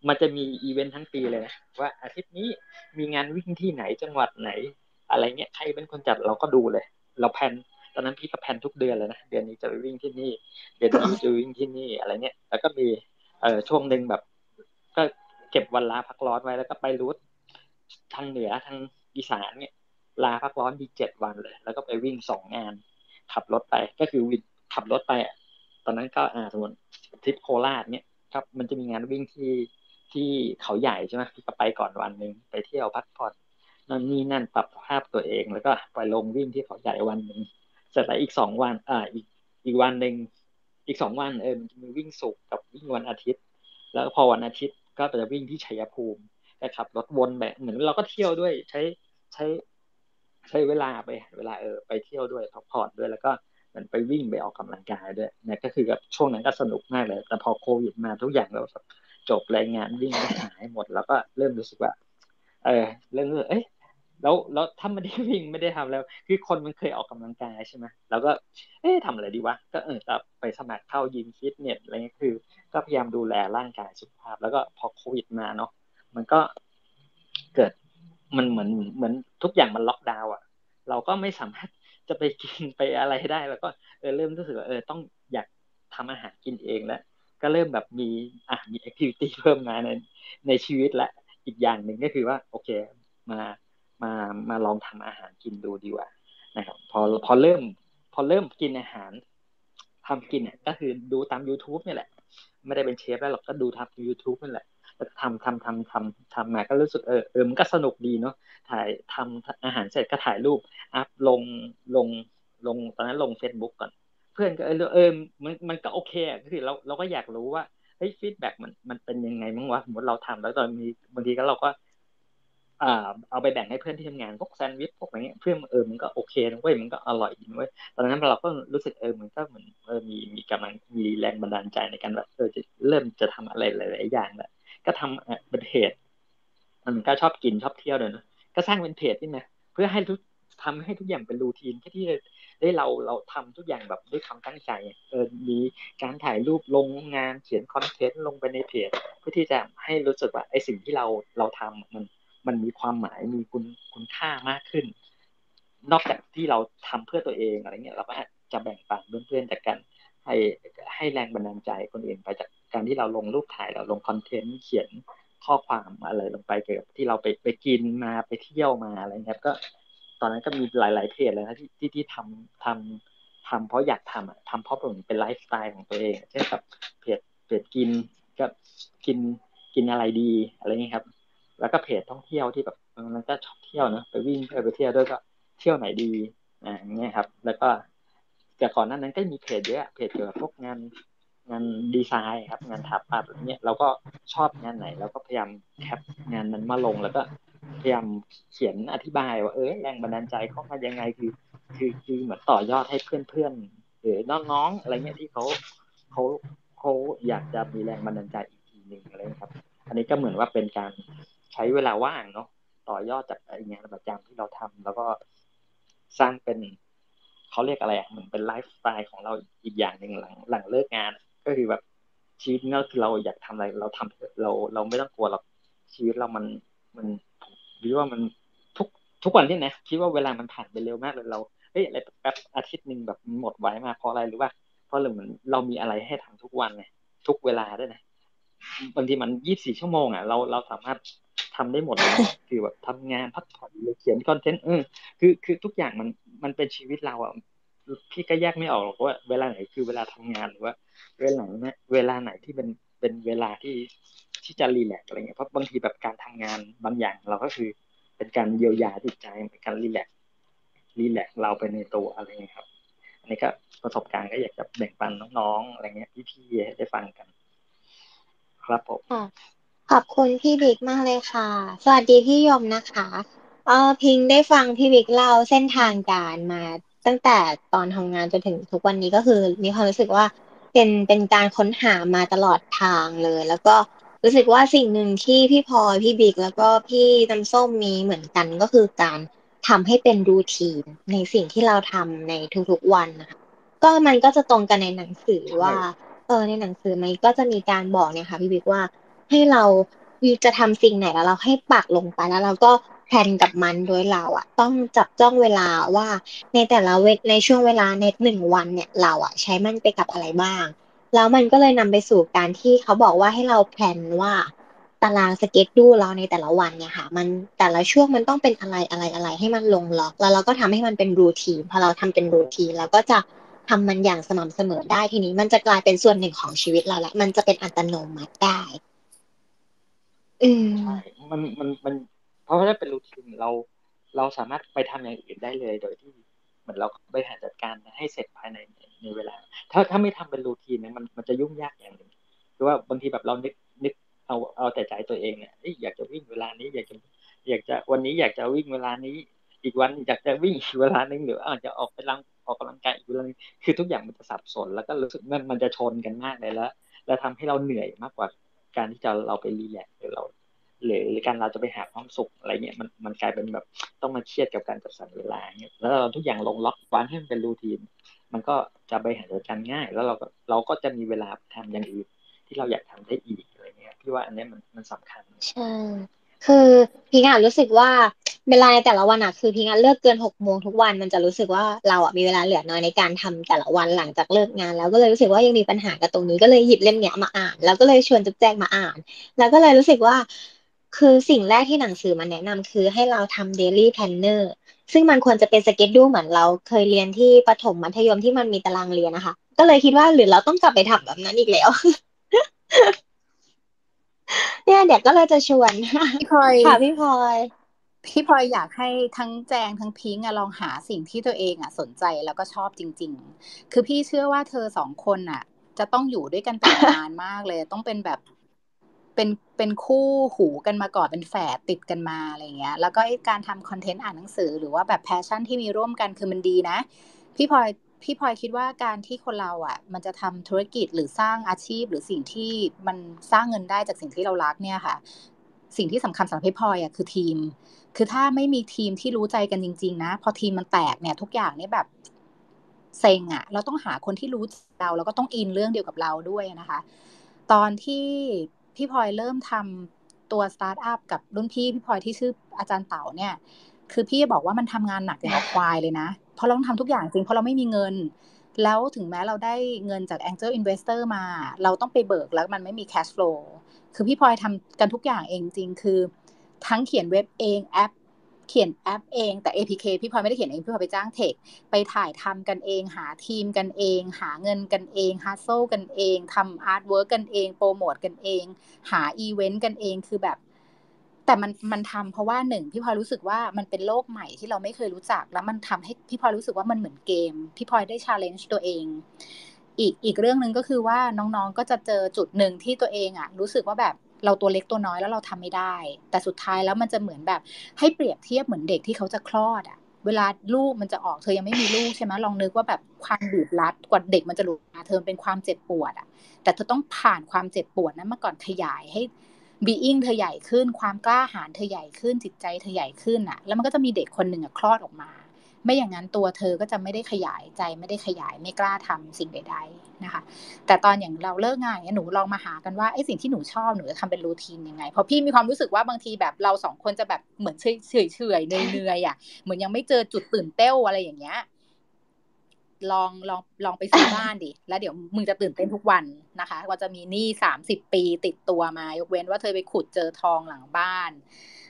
มันจะมีอีเวนต์ทั้งปีเลยนะว่าอาทิตย์นี้มีงานวิ่งที่ไหนจังหวัดไหน อะไรเงี้ยใครเป็นคนจัดเราก็ดูเลย เราแพนตอนนั้นพี่ก็แพนทุกเดือนเลยนะเดือนนี้จะไปวิ่งที่นี่ เดือนนี้จะวิ่งที่นี่อะไรเงี้ยแล้วก็มีเอ่อช่วงหนึ่งแบบ ก็เก็บวันลาพักร้อนไว้แล้วก็ไปรูททางเหนือทางอีสานเนี่ยลาพักร้อนดีเจ็ดวันเลย แล้วก็ไปวิ่งสองงาน ขับรถไป ก็คือวินขับรถไปตอนนั้นก็อ่าสมมติทริปโคราชเนี่ยครับ มันจะมีงานวิ่งที่ที่เขาใหญ่ใช่ไหมพี่ก็ไปก่อนวันหนึ่งไปเที่ยวพักผ่อนนั่นนี่นั่นปรับภาพตัวเอง แล้วก็ไปลงวิ่งที่เขาใหญ่วันหนึ่งเสร็จแล้วอีกสองวัน อ่าอีกอีกวันหนึ่งอีกสองวันเออมันจะมีวิ่งสุกกับวิ่งวันอาทิตย์ แล้วพอวันอาทิตย์ก็จะวิ่งที่ชัยภูมิก็ขับรถวนแบบเหมือนเราก็เที่ยวด้วยใช้ใช้ ใช้เวลาไปเวลาเออไปเที่ยวด้วยพักผ่อนด้วยแล้วก็เหมือนไปวิ่งไปออกกำลังกายด้วยเนี่ยก็คือแบบช่วงนั้นก็สนุกมากเลย แต่พอโควิดมาทุกอย่างเราจบรายงานวิ่งก็หายหมด แล้วก็เริ่มรู้สึกว่า เออเริ่มรู้เอ้ยแล้วแล้วถ้าไม่ได้วิ่งไม่ได้ทำแล้ว คือคนมันเคยออกกำลังกายใช่ไหมแล้วก็ เอ๊ะทำอะไรดีวะก็เออจะไปสมัครเข้ายิมฟิตเนสอะไรเงี้ยคือ ก็พยายามดูแลร่างกายสุขภาพ แล้วก็พอโควิดมาเนาะมันก็เกิด มันเหมือนเหมือนทุกอย่างมันล็อกดาวน์อะ เราก็ไม่สามารถจะไปกินไปอะไรได้แล้วก็เออเริ่มรู้สึกว่าเออต้องอยากทำอาหารกินเองแล้วก็เริ่มแบบมีอะมีแอคทิวิตี้เพิ่มมาในในชีวิตและอีกอย่างหนึ่งก็คือว่า โอเคมามามาลองทำอาหารกินดูดีกว่านะครับพอพอเริ่ม พอเริ่มกินอาหารทำกินเนี่ยก็คือดูตาม YouTube นี่แหละ ไม่ได้เป็นเชฟแล้วหรอกก็ดูทำ YouTube นี่แหละ ทำทำทำทำทำมาก็รู้สึกเออเออมันก็สนุกดีเนาะถ่ายทำอาหารเสร็จก็ถ่ายรูปอัพลงลงลงตอนนั้นลง Facebook ก่อน เพื่อนก็เออเออมันมันก็โอเคอะคือเราเราก็อยากรู้ว่าเฮ้ย feedback มันมันเป็นยังไงมั้งวะสมมติเราทำแล้วตอนมีบางทีก็เราก็อ่าเอาไปแบ่งให้เพื่อนที่ทำงานพวกแซนด์วิชพวกอะไรเงี้ยเพื่อนเออมันก็โอเคนะเว้ยมันก็อร่อยดีเว้ยตอนนั้นเราก็รู้สึกเออมันก็เหมือนเออมีมีกำลังมีแรงบันดาลใจในการแบบเออจะเริ่มจะทำอะไรหลาย ๆ อย่างแหละ ก็ทำเป็นเพจมันก็ชอบกินชอบเที่ยวเลยนะก็สร้างเป็นเพจนี่นะเพื่อให้ทุกทำให้ทุกอย่างเป็นรูทีนแค่ที่ได้เราเราทำทุกอย่างแบบด้วยความตั้งใจเออมีการถ่ายรูปลงงานเขียนคอนเทนต์ลงไปในเพจเพื่อที่จะให้รู้สึกว่าไอสิ่งที่เราเราทำมันมันมีความหมายมีคุณคุณค่ามากขึ้น นอกจากที่เราทำเพื่อตัวเองอะไรเงี้ยเราก็จะแบ่งปันเพื่อนๆจากกันให้ให้แรงบันดาลใจคนอื่นไปจาก การที่เราลงรูปถ่ายเราลงคอนเทนต์เขียนข้อความอะไรลงไปเกี่ยวกับที่เราไปไปกินมาไปเที่ยวมาอะไรเงี้ยก็ ตอนนั้นก็มีหลาย ๆเพจเลยนะที่ที่ที่ทำทำทำเพราะอยากทำอะทำเพราะผมเป็นไลฟ์สไตล์ของตัวเองเช่นกับเพจเพจกินก็กินกินอะไรดีอะไรเงี้ยครับ แล้วก็เพจท่องเที่ยวที่แบบมันก็ชอบเที่ยวนะไปวิ่งไปไปเที่ยวด้วยก็เที่ยวไหนดีอ่าเงี้ยครับ แล้วก็แต่ก่อนนั้นนั้นก็มีเพจเยอะเพจเกี่ยวกับพวกงาน งานดีไซน์ครับ งานถับภาพอะไรเงี้ยเราก็ชอบงานไหนเราก็พยายามแคปงานนั้นมาลงแล้วก็พยายามเขียนอธิบายว่าเออแรงบันดาลใจเขามายังไงคือ คือคือเหมือนต่อยอดให้เพื่อนๆหรือน้องๆอะไรเงี้ยที่เขาเขาเขาอยากจะมีแรงบันดาลใจอีกทีหนึ่งอะไรครับ อันนี้ก็เหมือนว่าเป็นการใช้เวลาว่างเนาะต่อยอดจากไองานประจำที่เราทำแล้วก็สร้างเป็นเขาเรียกอะไรอะเหมือนเป็นไลฟ์สไตล์ของเราอีกอย่างหนึ่งหลังหลังเลิกงาน ก็คือแบบชีวิตเราคือเราอยากทำอะไร เราทำเราเราไม่ต้องกลัวหรอกชีวิตเรามันมันหรือว่ามันทุกทุกวันที่นะคิดว่าเวลามันผ่านไปเร็วมากเลยเราเฮ้ยอะไรแป๊บอาทิตย์หนึ่งแบบหมดไว้มาเพราะอะไรหรือว่า เพราะเราเหมือนเรามีอะไรให้ทำทุกวันไงทุกเวลาด้วยนะบางทีมันยี่สิบสี่ชั่วโมงอะเราเราสามารถทำได้หมดเลยคือแบบทำงานพักผ่อนหรือเขียนคอนเทนต์เออคือคือทุกอย่างมันมันเป็นชีวิตเราอะ พี่ก็แยกไม่ออกหรอกว่า เวลาไหนคือเวลาทำงานหรือว่า เวลาไหนเวลาไหนที่เป็นเป็นเวลาที่ที่จะรีแลกอะไรเงี้ยเพราะบางทีแบบการทำงานบางอย่างเราก็คือ เป็นการเยียวยาจิตใจเป็นการรีแลกรีแลกเราไปในตัวอะไรเงี้ยครับ อันนี้ก็ประสบการณ์ก็อยากจะแบ่งปันน้องๆอะไรเงี้ยพี่ๆให้ได้ฟังกัน ครับผมขอบคุณพี่บิ๊กมากเลยค่ะ สวัสดีพี่ยมนะคะ เออพิงได้ฟังพี่บิ๊กเล่าเส้นทางการมา ตั้งแต่ตอนทำงานจนถึงทุกวันนี้ก็คือมีความรู้สึกว่าเป็นเป็นการค้นหามาตลอดทางเลย แล้วก็รู้สึกว่าสิ่งหนึ่งที่พี่พลอยพี่บิ๊กแล้วก็พี่น้ำส้มมีเหมือนกันก็คือการทำให้เป็นรูทีนในสิ่งที่เราทำในทุกๆวันนะคะก็มันก็จะตรงกันในหนังสือว่า เออในหนังสือมันก็จะมีการบอกเนี่ยค่ะพี่บิ๊กว่าให้เรา จะทำสิ่งไหนแล้วเราให้ปักลงไปแล้วเราก็แพลนกับมันโดยเราอะต้องจับจ้องเวลาว่าในแต่ละเวในช่วงเวลาในหนึ่งวันเนี่ยเราอะใช้มันไปกับอะไรบ้าง แล้วมันก็เลยนำไปสู่การที่เขาบอกว่าให้เราแพลนว่าตารางสเก็ตดูเราในแต่ละวันเนี่ยค่ะ มันแต่ละช่วงมันต้องเป็นอะไรอะไรอะไรให้มันลงล็อก แล้วเราก็ทำให้มันเป็นรูทีนพอเราทำเป็นรูทีนเราก็จะทำมันอย่างสม่ำเสมอได้ทีนี้ มันจะกลายเป็นส่วนหนึ่งของชีวิตเราแล้วมันจะเป็นอัตโนมัติได้ ใช่มันมันมัน เพราะว่าถ้าเป็นรูทีนเรา เราสามารถไปทำอย่างอื่นได้เลยโดยที่เหมือนเราบริหารจัดการให้เสร็จภายในในเวลา ถ้าถ้าไม่ทำเป็นรูทีนเนี่ยมันมันจะยุ่งยากอย่างหนึ่งคือว่าบางทีแบบเรานึกนึกเอาเอาแต่ใจตัวเองเนี่ยอยากจะวิ่งเวลานี้อยากจะอยากจะวันนี้อยากจะวิ่งเวลานี้ อีกวันอยากจะวิ่งเวลานึงหรืออาจจะออกไปลังออกกำลังกายอีกเวลานึงคือทุกอย่างมันจะสับสน แล้วก็รู้สึกมันมันจะชนกันมากเลยแล้ว แล้วทำให้เราเหนื่อยมากกว่าการที่จะเราไปรีแลกซ์หรือเรา หรือหรือการเราจะไปหาความสุขอะไรเงี้ยมันมันกลายเป็นแบบต้องมาเครียดกับการจัดสรรเวลาเงี้ยแล้วเราทุกอย่างลงล็อกวางให้มันเป็นรูทีน มันก็จะไปหาจัดการง่าย แล้วเราก็เราก็จะมีเวลาทำอย่างอื่นที่เราอยากทำได้อีกอะไรเงี้ยพี่ว่าอันนี้มันมันสำคัญใช่คือพิงอะรู้สึกว่าเวลาในแต่ละวันอะคือพิงอะเลิกเกินหกโมงทุกวันมันจะรู้สึกว่าเราอะมีเวลาเหลือน้อยในการทำแต่ละวันหลังจากเลิกงาน แล้วก็เลยรู้สึกว่ายังมีปัญหากับตรงนี้ก็เลยหยิบเล่มเนี้ยมาอ่าน แล้วก็เลยชวนจุ๊บแจงมาอ่าน แล้วก็เลยรู้สึกว่า คือสิ่งแรกที่หนังสือมันแนะนำคือให้เราทำ daily planner ซึ่งมันควรจะเป็นสเก็ตดูเหมือนเราเคยเรียนที่ประถมมัธยมที่มันมีตารางเรียนนะคะ ก็เลยคิดว่าหรือเราต้องกลับไปทำแบบนั้นอีกแล้ว เนี่ยเดี๋ยวก็เลยจะชวนพี่พลอยค่ะพี่พลอยพี่พลอยอยากให้ทั้งแจงทั้งพิงค์อะลองหาสิ่งที่ตัวเองอะสนใจแล้วก็ชอบจริง ๆ คือพี่เชื่อว่าเธอสองคนอะจะต้องอยู่ด้วยกันไปนานมากเลย ต้องเป็นแบบ เป็นเป็นคู่หูกันมาก่อนเป็นแฝดติดกันมาอะไรเงี้ย แล้วก็การทำคอนเทนต์อ่านหนังสือ หรือว่าแบบ passion ที่มีร่วมกันคือมันดีนะ พี่พลอยพี่พลอยคิดว่าการที่คนเราอะ มันจะทำธุรกิจหรือสร้างอาชีพ หรือสิ่งที่มันสร้างเงินได้จากสิ่งที่เรารักเนี่ยค่ะ สิ่งที่สำคัญสำหรับพี่พลอยอะคือทีม คือถ้าไม่มีทีมที่รู้ใจกันจริง ๆ นะ พอทีมมันแตกเนี่ย ทุกอย่างเนี่ยแบบเซ็งอะ เราต้องหาคนที่รู้เราแล้วก็ต้องอินเรื่องเดียวกับเราด้วยนะคะ ตอนที่ พี่พลอยเริ่มทำตัวสตาร์ทอัพกับรุ่นพี่พี่พลอยที่ชื่ออาจารย์เต๋าเนี่ย คือพี่บอกว่ามันทำงานหนักอย่างควายเลยนะเพราะเราต้องทำทุกอย่างจริงเพราะเราไม่มีเงิน แล้วถึงแม้เราได้เงินจาก Angel Investor มา เราต้องไปเบิกแล้วมันไม่มี cash flow คือพี่พลอยทำกันทุกอย่างเองจริงคือ ทั้งเขียนเว็บเองแอป เขียนแอปเอง แต่ APK พี่พลอยไม่ได้เขียนเอง พี่พลอยไปจ้าง tech ไปถ่ายทำกันเอง หาทีมกันเอง หาเงินกันเอง hustle กันเองทำ artwork กันเอง โปรโมทกันเอง หาอีเวนต์กันเองคือแบบ แต่มันมันทำเพราะว่าหนึ่งพี่พลอยรู้สึกว่ามันเป็นโลกใหม่ที่เราไม่เคยรู้จัก แล้วมันทำให้พี่พลอยรู้สึกว่ามันเหมือนเกม พี่พลอยได้ challenge ตัวเองอีกอีกเรื่องหนึ่งก็คือว่าน้องๆก็จะเจอจุดหนึ่งที่ตัวเองอะรู้สึกว่าแบบ เราตัวเล็กตัวน้อยแล้วเราทำไม่ได้ แต่สุดท้ายแล้วมันจะเหมือนแบบให้เปรียบเทียบเหมือนเด็กที่เขาจะคลอดอะเวลาลูกมันจะออกเธอยังไม่มีลูกใช่ไหมลองนึกว่าแบบความบีบรัดกว่าเด็กมันจะหลุดมาเธอเป็นความเจ็บปวดอะแต่เธอต้องผ่านความเจ็บปวดนั้นมาก่อนขยายให้บีอิงเธอใหญ่ขึ้น ความกล้าหาญเธอใหญ่ขึ้นจิตใจเธอใหญ่ขึ้นอะแล้วมันก็จะมีเด็กคนหนึ่งอะคลอดออกมา ไม่อย่างนั้นตัวเธอก็จะไม่ได้ขยายใจไม่ได้ขยายไม่กล้าทำสิ่งใด ๆนะคะ แต่ตอนอย่างเราเลิกงานเนี่ยหนูลองมาหากันว่าไอ้สิ่งที่หนูชอบหนูจะทำเป็น routine ยังไงเพราะพี่มีความรู้สึกว่าบางทีแบบเราสองคนจะแบบเหมือนเฉยเฉยเฉยเนื่อยๆอะเหมือนยังไม่เจอจุดตื่นเต้นอะไรอย่างเงี้ยลองลองลองไปซื้อบ้านดิ แล้วเดี๋ยวมึงจะตื่นเต้นทุกวันนะคะว่าจะมีหนี้สามสิบปีติดตัวมา ยกเว้นว่าเธอไปขุดเจอทองหลังบ้าน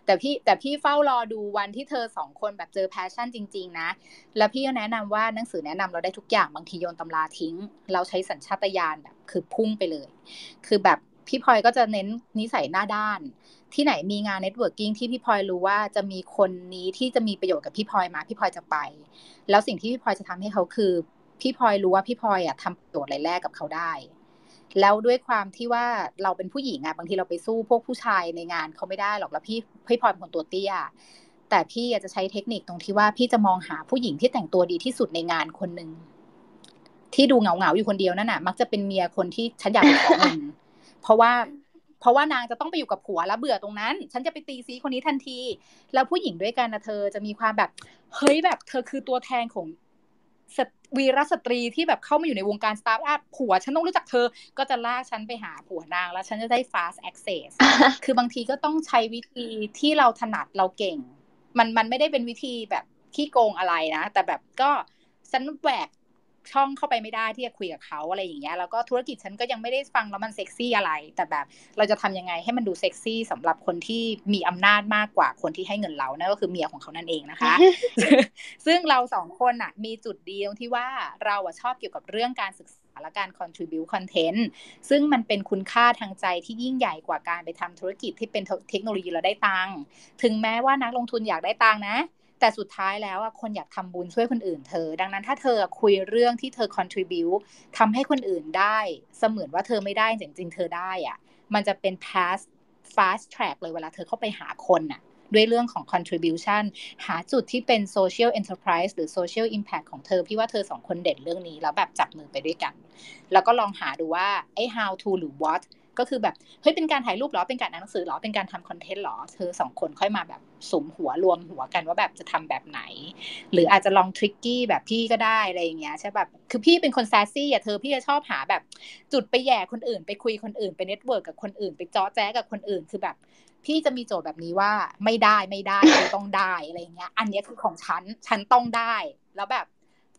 แต่พี่แต่พี่เฝ้ารอดูวันที่เธอสองคนแบบเจอ passion จริง ๆ นะ แล้วพี่ก็แนะนำว่าหนังสือแนะนำเราได้ทุกอย่างบางทีโยนตำราทิ้ง เราใช้สัญชาตญาณแบบคือพุ่งไปเลย คือแบบพี่พลอยก็จะเน้นนิสัยหน้าด้าน ที่ไหนมีงาน networking ที่พี่พลอยรู้ว่าจะมีคนนี้ที่จะมีประโยชน์กับพี่พลอยมาพี่พลอยจะไป แล้วสิ่งที่พี่พลอยจะทำให้เขาคือ พี่พลอยรู้ว่าพี่พลอยอะทำประโยชน์อะไรแรกกับเขาได้ แล้วด้วยความที่ว่าเราเป็นผู้หญิงอะบางทีเราไปสู้พวกผู้ชายในงานเขาไม่ได้หรอกแล้วพี่พี่พลอยเป็นคนตัวเตี้ยแต่พี่จะใช้เทคนิคตรงที่ว่าพี่จะมองหาผู้หญิงที่แต่งตัวดีที่สุดในงานคนหนึ่งที่ดูเหงาเหงาอยู่คนเดียวนั่นน่ะ มักจะเป็นเมียคนที่ฉันอยากขอเงินเพราะว่าเพราะว่านางจะต้องไปอยู่กับผัวแล้วเบื่อตรงนั้น ฉันจะไปตีซี้คนนี้ทันที แล้วผู้หญิงด้วยกันนะเธอจะมีความแบบ เฮ้ยแบบ เธอคือตัวแทนของ วีรสตรีที่แบบเข้ามาอยู่ในวงการสตาร์ทอัพผัว ฉันต้องรู้จักเธอ ก็จะลากฉันไปหาผัวนาง แล้วฉันจะได้ fast access คือบางทีก็ต้องใช้วิธีที่เราถนัดเราเก่ง มันมันไม่ได้เป็นวิธีแบบขี้โกงอะไรนะ แต่แบบก็ฉันแหวก ช่องเข้าไปไม่ได้ที่จะคุยกับเขาอะไรอย่างเงี้ยแล้วก็ธุรกิจฉันก็ยังไม่ได้ฟังแล้วมันเซ็กซี่อะไร แต่แบบเราจะทำยังไงให้มันดูเซ็กซี่สำหรับคนที่มีอำนาจมากกว่าคนที่ให้เงินเรานั่นก็คือเมียของเขานั่นเองนะคะ ซึ่งเราสองคนอะมีจุดเดียวที่ว่าเราอะชอบเกี่ยวกับเรื่องการศึกษาและการ contribute content ซึ่งมันเป็นคุณค่าทางใจที่ยิ่งใหญ่กว่าการไปทำธุรกิจที่เป็นเทคโนโลยีเราได้ตังค์ถึงแม้ว่านักลงทุนอยากได้ตังค์นะ แต่สุดท้ายแล้วอะคนอยากทำบุญช่วยคนอื่นเธอ ดังนั้นถ้าเธอคุยเรื่องที่เธอ contribute ทำให้คนอื่นได้ เสมือนว่าเธอไม่ได้จริงๆ เธอได้อะมันจะเป็น past fast track เลยเวลาเธอเข้าไปหาคนน่ะด้วยเรื่องของ contribution หาจุดที่เป็น social enterprise หรือ social impact ของเธอ พี่ว่าเธอสองคนเด่นเรื่องนี้ แล้วแบบจับมือไปด้วยกัน แล้วก็ลองหาดูว่าไอ้ how to หรือ what ก็คือแบบเฮ้ยเป็นการถ่ายรูปหรอเป็นการอ่านหนังสือหรอเป็นการทำคอนเทนต์หรอเธอสองคนค่อยมาแบบสมหัวรวมหัวกันว่าแบบจะทำแบบไหน หรืออาจจะลอง tricky แบบพี่ก็ได้อะไรอย่างเงี้ยใช่แบบคือพี่เป็นคน sassy อะเธอพี่จะชอบหาแบบ จุดไปแหย่คนอื่น ไปคุยคนอื่นไป network กับคนอื่น ไปจ้อแจ้กับคนอื่นคือแบบพี่จะมีโจทย์แบบนี้ว่าไม่ได้ไม่ได้ต้องได้อะไรเงี้ย อันนี้คือของฉันฉันต้องได้แล้วแบบ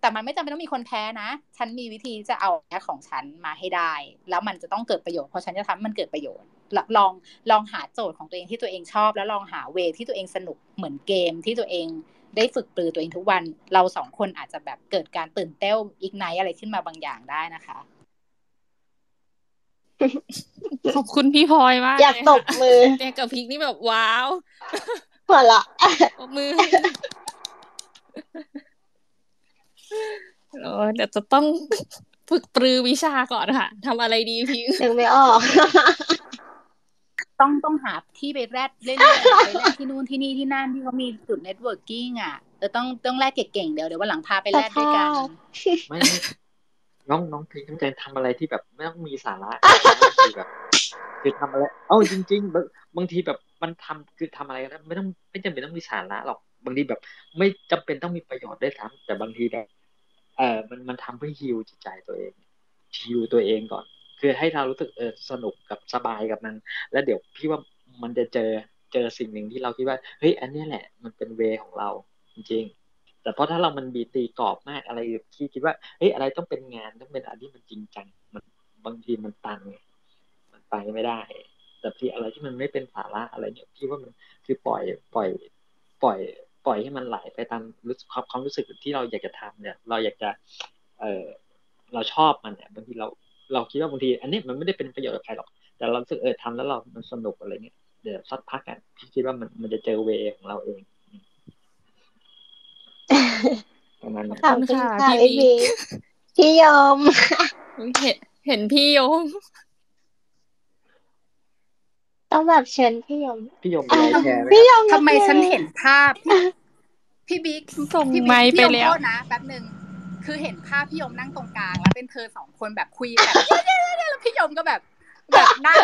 แต่มันไม่จำเป็นต้องมีคนแพ้นะ ฉันมีวิธีจะเอาแพ้ของฉันมาให้ได้ แล้วมันจะต้องเกิดประโยชน์ เพราะฉันจะทำมันเกิดประโยชน์ ลองลองหาโจทย์ของตัวเองที่ตัวเองชอบ แล้วลองหาเวที่ตัวเองสนุกเหมือนเกมที่ตัวเองได้ฝึกปรือตัวเองทุกวัน เราสองคนอาจจะแบบเกิดการตื่นเต้นอีกไนอะไรขึ้นมาบางอย่างได้นะคะ ขอบคุณพี่พลอยมากอยากตบมือเนี่ยกับพิกนี่แบบว้าวหัวเราะตบมือ เดี๋ยวจะต้องฝึกปรือวิชาก่อนค่ะทำอะไรดีพิงนึกไม่ออก ต้องต้องหาที่ไปแรดเล่นๆไปแรดที่นู่นที่นี่ที่นั่นที่เขามีจุด networking อะจะต้องต้องแรดเก่งๆเดี๋ยวเดี๋ยววันหลังพาไปแรดด้วยกันไม่น้องน้องพิงต้องใจทำอะไรที่แบบไม่ต้องมีสาระคือแบบคือทำอะไรเอ้าจริง ๆ บางทีแบบมันทำคือทำอะไรก็ได้ไม่ต้องไม่จำเป็นต้องมีสาระหรอกบางทีแบบ ไม่จำเป็นต้องมีประโยชน์ได้ทั้งแต่บางทีแบบเออมันมันทำเพื่อฮิวจิตใจตัวเองฮิวตัวเองก่อน คือให้เรารู้สึกเออสนุกกับสบายกับมัน แล้วเดี๋ยวพี่ว่ามันจะเจอเจอสิ่งหนึ่งที่เราคิดว่าเฮ้ยอันนี้แหละ มันเป็นเวของเราจริงแต่เพราะถ้าเรามันบีตีกรอบมากอะไรที่คิดว่าเฮ้ยอะไรต้องเป็นงานต้องเป็นอะไรที่มันจริงจังมันบางทีมันตันมันไปไม่ได้ แต่ที่อะไรที่มันไม่เป็นสาระอะไรเนี่ยพี่ว่ามันคือปล่อยปล่อย ปล่อย ปล่อยให้มันไหลไปตามรู้ความความรู้สึกที่เราอยากจะทำเนี่ย เราอยากจะ เออเราชอบมันเนี่ยบางทีเราเราคิดว่าบางที อันนี้มันไม่ได้เป็นประโยชน์กับใครหรอก แต่เราสึกเออทำแล้วเรา มันสนุกอะไรเงี้ยเดี๋ยวสักพักอะพี่คิดว่ามันมันจะเจอเวของเราเองประมาณนั้นขอบคุณค่ะพี่พี่ยมเห็นเห็นพี่ยม ต้องแบบเชิญพี่ยม พี่ยมอะไรแชร์พี่ยมทำไมฉันเห็นภาพ พี่บิ๊กส่งไม้ไปแล้วนะแป๊บหนึ่งคือเห็นภาพพี่ยมนั่งตรงกลางแล้วเป็นเธอสองคนแบบคุยแบบแล้วพี่ยมก็แบบ แบบนั่ง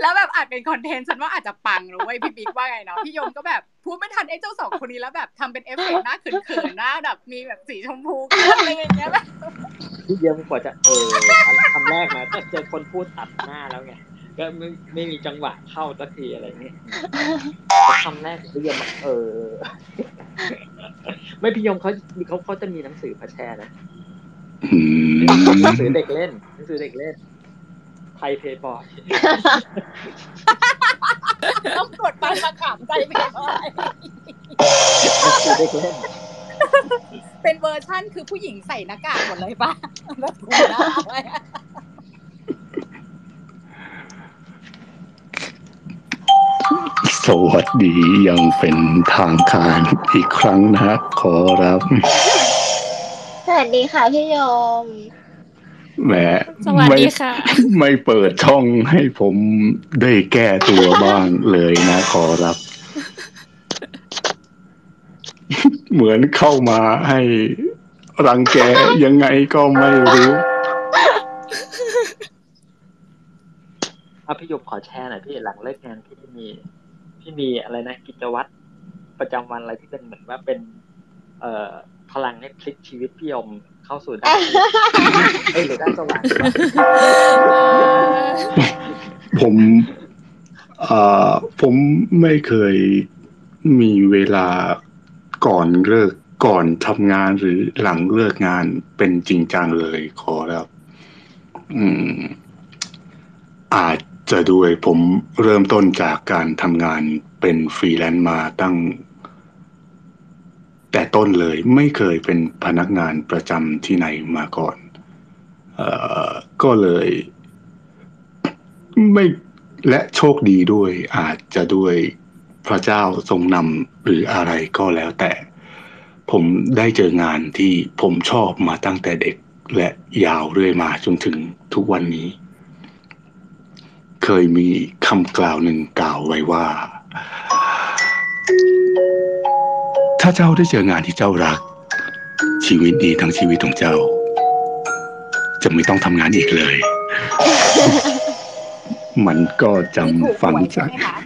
แล้วแบบอาจเป็นคอนเทนต์ฉันว่าอาจจะปังรู้ไว้พี่บิ๊กว่าไงเนาะพี่ยมก็แบบพูดไม่ทันไอ้เจ้าสองคนนี้แล้วแบบทำเป็นเอฟเฟกต์หน้าเขินๆหน้าแบบมีแบบสีชมพูอะไรอย่างเงี้ยแบบพี่ยมกว่าจะเออคำแรกนะก็เจอคนพูดตัดหน้าแล้วไง ก็ไม่ไม่มีจังหวะเข้าสักทีอะไรเงี้ยคำแรกพี่ยมเออ ไม่พี่ยมเขาเขาเขาจะมีหนังสือมาแชร์นะหนังสือเด็กเล่นหนังสือเด็กเล่นไทยเพย์บอยต้องกดไปมาขำใจเพย์บอยเด็กเล่นเป็นเวอร์ชั่นคือผู้หญิงใส่หน้ากากหมดเลยป่ะแบบถูหน้าไว้ สวัสดียังเป็นทางการอีกครั้งนะขอรับ สวัสดีค่ะพี่ยมแหมสวัสดีค่ะ ไม่เปิดช่องให้ผมได้แก้ตัวบ้างเลยนะขอรับ เหมือนเข้ามาให้รังแกยังไงก็ไม่รู้ ถ้าพี่ยมขอแชร์หน่อยพี่หลังเลิกงานพี่มีพี่มีอะไรนะกิจวัตรประจำวันอะไรที่เป็นเหมือนว่าเป็น เอ่อพลังให้พลิกชีวิตพี่ยมเข้าสู่ด้านเอ้ยหรือด้านสว่างผมเอ่อผมไม่เคยมีเวลาก่อนเลิกก่อนทำงานหรือหลังเลิกงานเป็นจริงจังเลยขอแล้ว อืม อาจ จะด้วยผมเริ่มต้นจากการทำงานเป็นฟรีแลนซ์มาตั้ง แต่ต้นเลยไม่เคยเป็นพนักงานประจำที่ไหนมาก่อนออก็เลยไม่และโชคดีด้วยอาจจะด้วยพระเจ้าทรงนำหรืออะไรก็แล้วแต่ ผมได้เจองานที่ผมชอบมาตั้งแต่เด็กและยาวเรื่อยมาจนถึงทุกวันนี้ เคยมีคำกล่าวหนึ่งกล่าวไว้ว่า ถ้าเจ้าได้เจองานที่เจ้ารัก ชีวิตดีทั้งชีวิตของเจ้า จะไม่ต้องทำงานอีกเลย มันก็จที่ถูกำหฟังวยใช่จากไหมคะ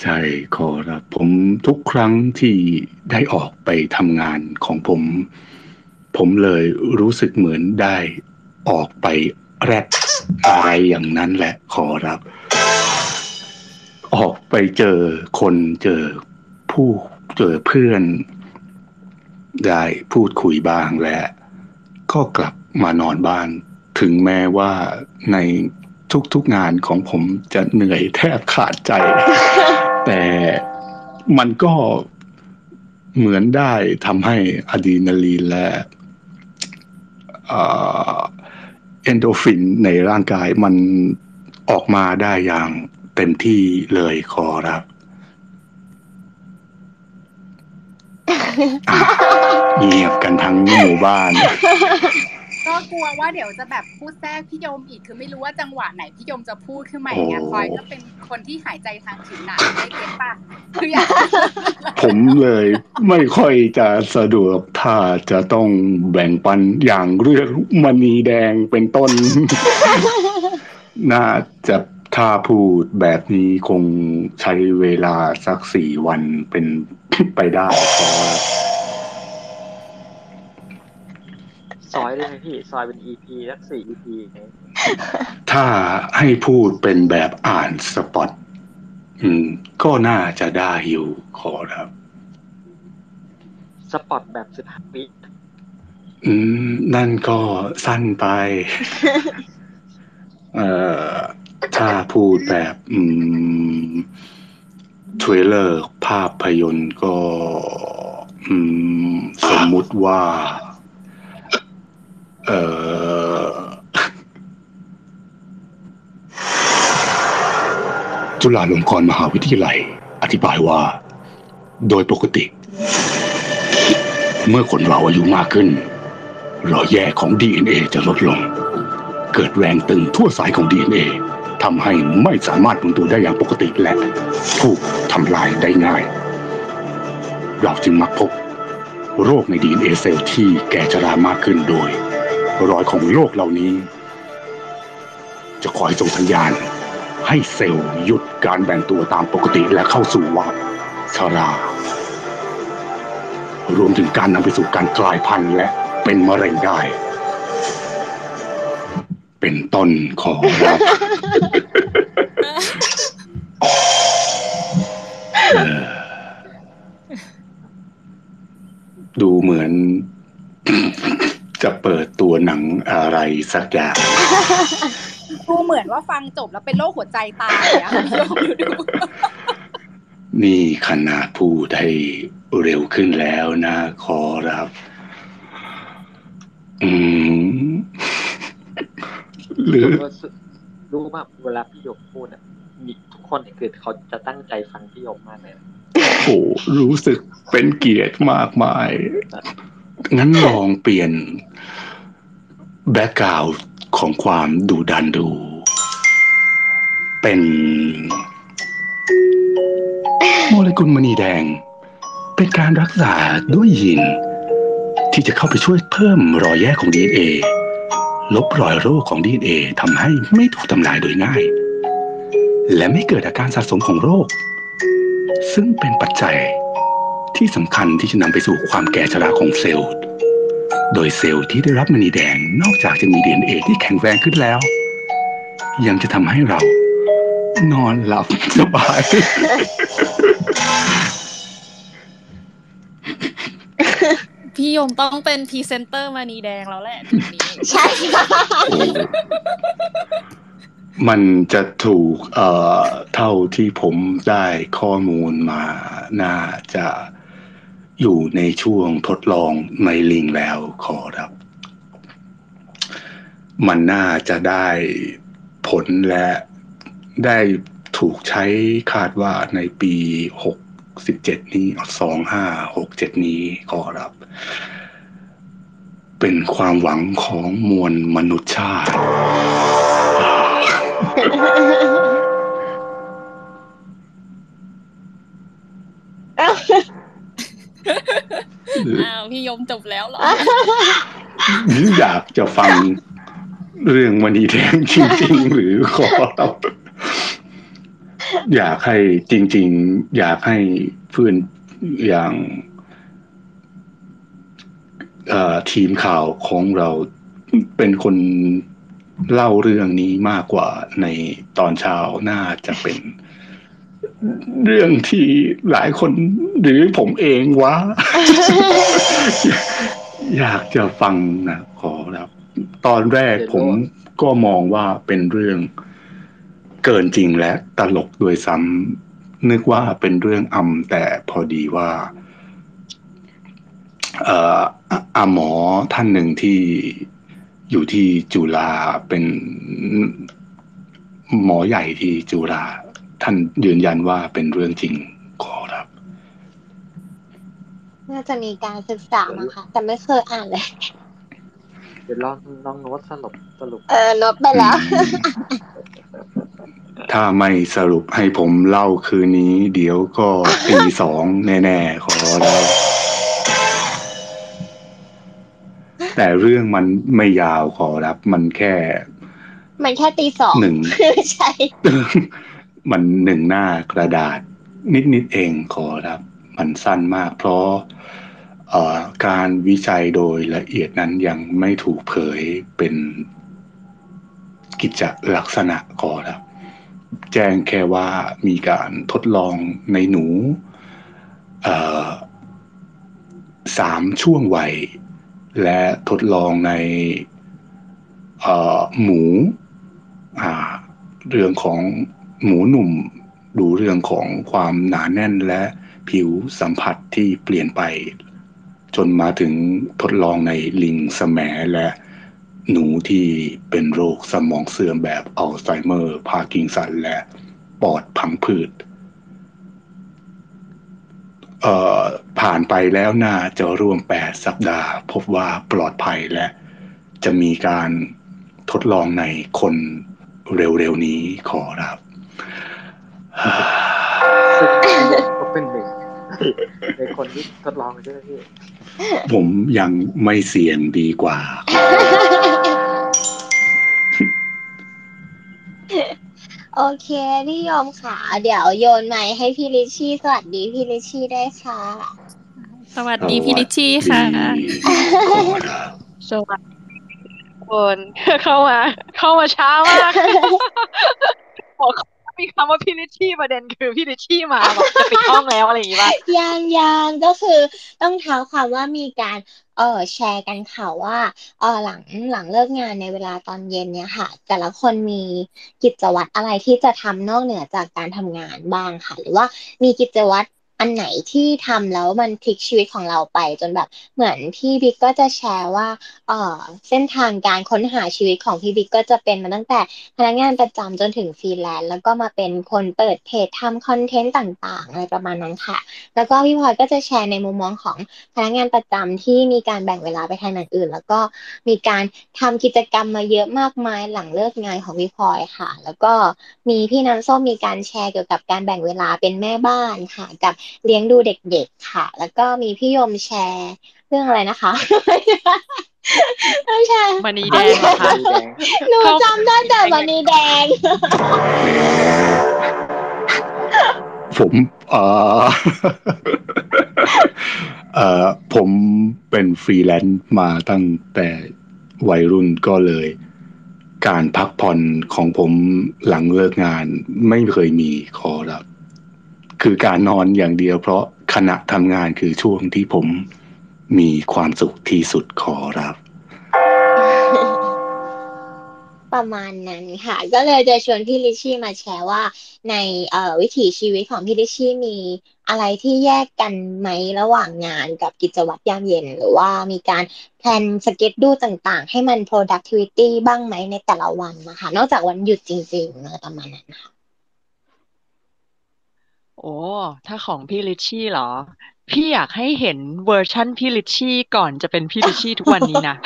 ใช่ขอรับผมทุกครั้งที่ได้ออกไปทำงานของผม ผมเลยรู้สึกเหมือนได้ออกไปแรด อะไรอย่างนั้นแหละขอรับ ออกไปเจอคนเจอผู้เจอเพื่อน ได้พูดคุยบ้างและ ก็กลับมานอนบ้าน ถึงแม้ว่าในทุกๆงานของผมจะเหนื่อยแทบขาดใจ แต่มันก็เหมือนได้ทำให้อะดรีนาลีนและเอนโดรฟินในร่างกายมันออกมาได้อย่างเต็มที่เลยขอรับอะเงียบกันทั้งหมู่บ้าน ก็กลัวว่าเดี๋ยวจะแบบพูดแทรกพี่ยมอีกคือไม่รู้ว่าจังหวะไหนพี่ยมจะพูดขึ้นมาอย่างเงี้ยโอ้พลอยก็เป็นคนที่หายใจทางผิวหนังไม่เก็ตป่ะคืออยากผมเลยไม่ค่อยจะสะดวกถ้าจะต้องแบ่งปันอย่างเรื่องมณีแดงเป็นต้น น่าจะถ้าพูดแบบนี้คงใช้เวลาสักสี่วันเป็นไปได้เพราะ ซอยได้ไหมพี่ ซอยเป็น EP สักสี่ EP ไงถ้าให้พูดเป็นแบบอ่านสปอตอืม ก็น่าจะได้อยู่ขอรับ สปอตแบบสิบห้าวิอืม นั่นก็สั้นไป เอ่อ ถ้าพูดแบบ อืมเทรลเลอร์ภาพยนตร์ก็ อืม สมมุติว่า เออจุฬาลงกรณ์มหาวิทยาลัย อธิบายว่า โดยปกติ เมื่อคนเราอายุมากขึ้น รอยแยกของ DNA จะลดลง เกิดแรงตึงทั่วสายของ DNA ทำให้ไม่สามารถหมุนตัวได้อย่างปกติและถูกทำลายได้ง่าย เราจึงมักพบ โรคใน DNA เซลล์ที่แก่ชรามากขึ้นโดย รอยของโรคเหล่านี้ จะคอยส่งสัญญาณ ให้เซลล์หยุดการแบ่งตัวตามปกติและเข้าสู่วัฏชรารวมถึงการนำไปสู่การกลายพันธุ์และเป็นมะเร็งได้ เป็นต้นของรับดูเหมือน จะเปิดตัวหนังอะไรสักอย่าง ดูเหมือนว่าฟังจบแล้วเป็นโรคหัวใจตายอะพี่ยมดูดูนี่ขนาดพูดให้เร็วขึ้นแล้วนะขอรับ อืมหรือรู้สึกรู้ว่าเวลาพี่หยกพูดอะมีทุกคนเนี่ยคือเขาจะตั้งใจฟังพี่หยกมากเลยนะโอ้รู้สึกเป็นเกียรติมากมาย งั้นลองเปลี่ยน background ของความดูดันดู เป็นโมเลกุลมณีแดง เป็นการรักษาด้วยยีนที่จะเข้าไปช่วยเพิ่มรอยแยกของ DNA ลบรอยโรคของ DNA ทำให้ไม่ถูกทำลายโดยง่าย และไม่เกิดอาการสะสมของโรค ซึ่งเป็นปัจจัย ที่สำคัญที่จะนำไปสู่ความแก่ชราของเซลล์ โดยเซลล์ที่ได้รับมณีแดงนอกจากจะมี DNA ที่แข็งแรงขึ้นแล้ว ยังจะทำให้เรา นอนหลับสบาย พี่ยมต้องเป็นพรีเซนเตอร์มณีแดงแล้วแหละทีนี้ใช่ค่ะโอ้มันจะถูกเอ่อเท่าที่ผมได้ข้อมูลมา น่าจะ อยู่ในช่วงทดลองในลิงแล้วขอรับ มันน่าจะได้ผลและได้ถูกใช้คาดว่าในปีหกสิบเจ็ดนี้สองห้าหกเจ็ดนี้ขอรับ เป็นความหวังของมวลมนุษยชาติ อ้าวพี่ยมจบแล้วเหรอหรืออยากจะฟังเรื่องมณีแดงจริง ๆ หรือขอรับอยากให้จริง ๆ อยากให้เพื่อนอย่างทีมข่าวของเราเป็นคนเล่าเรื่องนี้มากกว่าในตอนเช้าน่าจะเป็น เรื่องที่หลายคนหรือผมเองวะ อยากจะฟังนะขอครับตอนแรกผมก็มองว่าเป็นเรื่องเกินจริงและตลกโดยซ้ำนึกว่าเป็นเรื่องอำแต่พอดีว่า เอ่ออาหมอท่านหนึ่งที่อยู่ที่จุฬาเป็นหมอใหญ่ที่จุฬา ท่านยืนยันว่าเป็นเรื่องจริงขอรับ น่าจะมีการศึกษามาค่ะ แต่ไม่เคยอ่านเลย เดี๋ยวลองลองโน้ตสรุปสรุป เออลบไปแล้ว ถ้าไม่สรุปให้ผมเล่าคืนนี้ เดี๋ยวก็ตีสองแน่ๆขอรับแต่เรื่องมันไม่ยาวขอรับ มันแค่ มันแค่ตีสองหนึ่งใช่ มันหนึ่งหน้ากระดาษ นิดๆเองขอรับ มันสั้นมากเพราะการวิจัยโดยละเอียดนั้นยังไม่ถูกเผยเป็นกิจลักษณะขอรับ แจ้งแค่ว่ามีการทดลองในหนูสามช่วงวัย และทดลองในหมูเรื่องของ หมูหนุ่มดูเรื่องของความหนาแน่นและผิวสัมผัสที่เปลี่ยนไป จนมาถึงทดลองในลิงแสมและหนูที่เป็นโรคสมองเสื่อมแบบอัลไซเมอร์ พาร์กินสัน และปอดพังผืดผ่านไปแล้วน่าจะร่วม 8 สัปดาห์ พบว่าปลอดภัยและจะมีการทดลองในคนเร็วๆนี้ขอรับ ซึ่งก็เป็นหนึ่งในคนที่ทดลองใช่ไหมพี่ผมยังไม่เสี่ยงดีกว่า โอเคพี่ยอมค่ะ เดี๋ยวโยนไมค์ให้พี่ลิชชี่สวัสดีพี่ลิชชี่ได้วยค่ะ สวัสดีพี่ลิชชี่ค่ะขอรับสวัสดีคนเข้ามา เข้ามาช้ามากบอก มีคำว่าพี่ลิชี่ประเด็นคือพี่ลิชี่มาบอกจะปิดห้องแล้วอะไรอย่างงี้ป่ะยังยังก็คือต้องเท้าความว่ามีการเออแชร์กันข่าวว่าเออหลังหลังเลิกงานในเวลาตอนเย็นเนี่ยค่ะ แต่ละคนมีกิจวัตรอะไรที่จะทำนอกเหนือจากการทำงานบ้างค่ะ หรือว่ามีกิจวัตร อันไหนที่ทำแล้วมันพลิกชีวิตของเราไปจนแบบ เหมือนพี่บิ๊กก็จะแชร์ว่า เออเส้นทางการค้นหาชีวิตของพี่บิ๊กก็จะเป็นมาตั้งแต่พนักงานประจำจนถึงฟรีแลนซ์แล้วก็มาเป็นคนเปิดเพจทำคอนเทนต์ต่างๆอะไรประมาณนั้นค่ะ แล้วก็พี่พลอยก็จะแชร์ในมุมมองของพนักงานประจำที่มีการแบ่งเวลาไปทางอื่น แล้วก็มีการทำกิจกรรมมาเยอะมากมายหลังเลิกงานของพี่พลอยค่ะ แล้วก็มีพี่น้ำส้มมีการแชร์เกี่ยวกับการแบ่งเวลาเป็นแม่บ้านค่ะกับเลี้ยงดูเด็กๆค่ะ แล้วก็มีพี่ยมแชร์เรื่องอะไรนะคะไม่ใช่มณีแดงเหรอคะสีแดงหนูจำได้แต่วันนี้แดง ผมเอ่อเอ่อผมเป็นฟรีแลนซ์มาตั้งแต่วัยรุ่นก็เลย การพักผ่อนของผมหลังเลิกงานไม่เคยมีขอรับ คือการนอนอย่างเดียว เพราะขณะทำงานคือช่วงที่ผมมีความสุขที่สุดขอรับ ประมาณนั้นค่ะ ก็เลยจะชวนพี่ลิชชี่มาแชร์ว่า ในวิถีชีวิตของพี่ลิชชี่มีอะไรที่แยกกันไหมระหว่างงานกับกิจวัตรยามเย็น หรือว่ามีการ plan schedule ต่างๆ ให้มัน productivity บ้างไหมในแต่ละวันนะคะ นอกจากวันหยุดจริงๆอะไรประมาณนั้นค่ะ โอ้ ถ้าของพี่ลิชชี่เหรอ พี่อยากให้เห็นเวอร์ชั่นพี่ลิชชี่ก่อนจะเป็นพี่ลิชชี่ทุกวันนี้นะ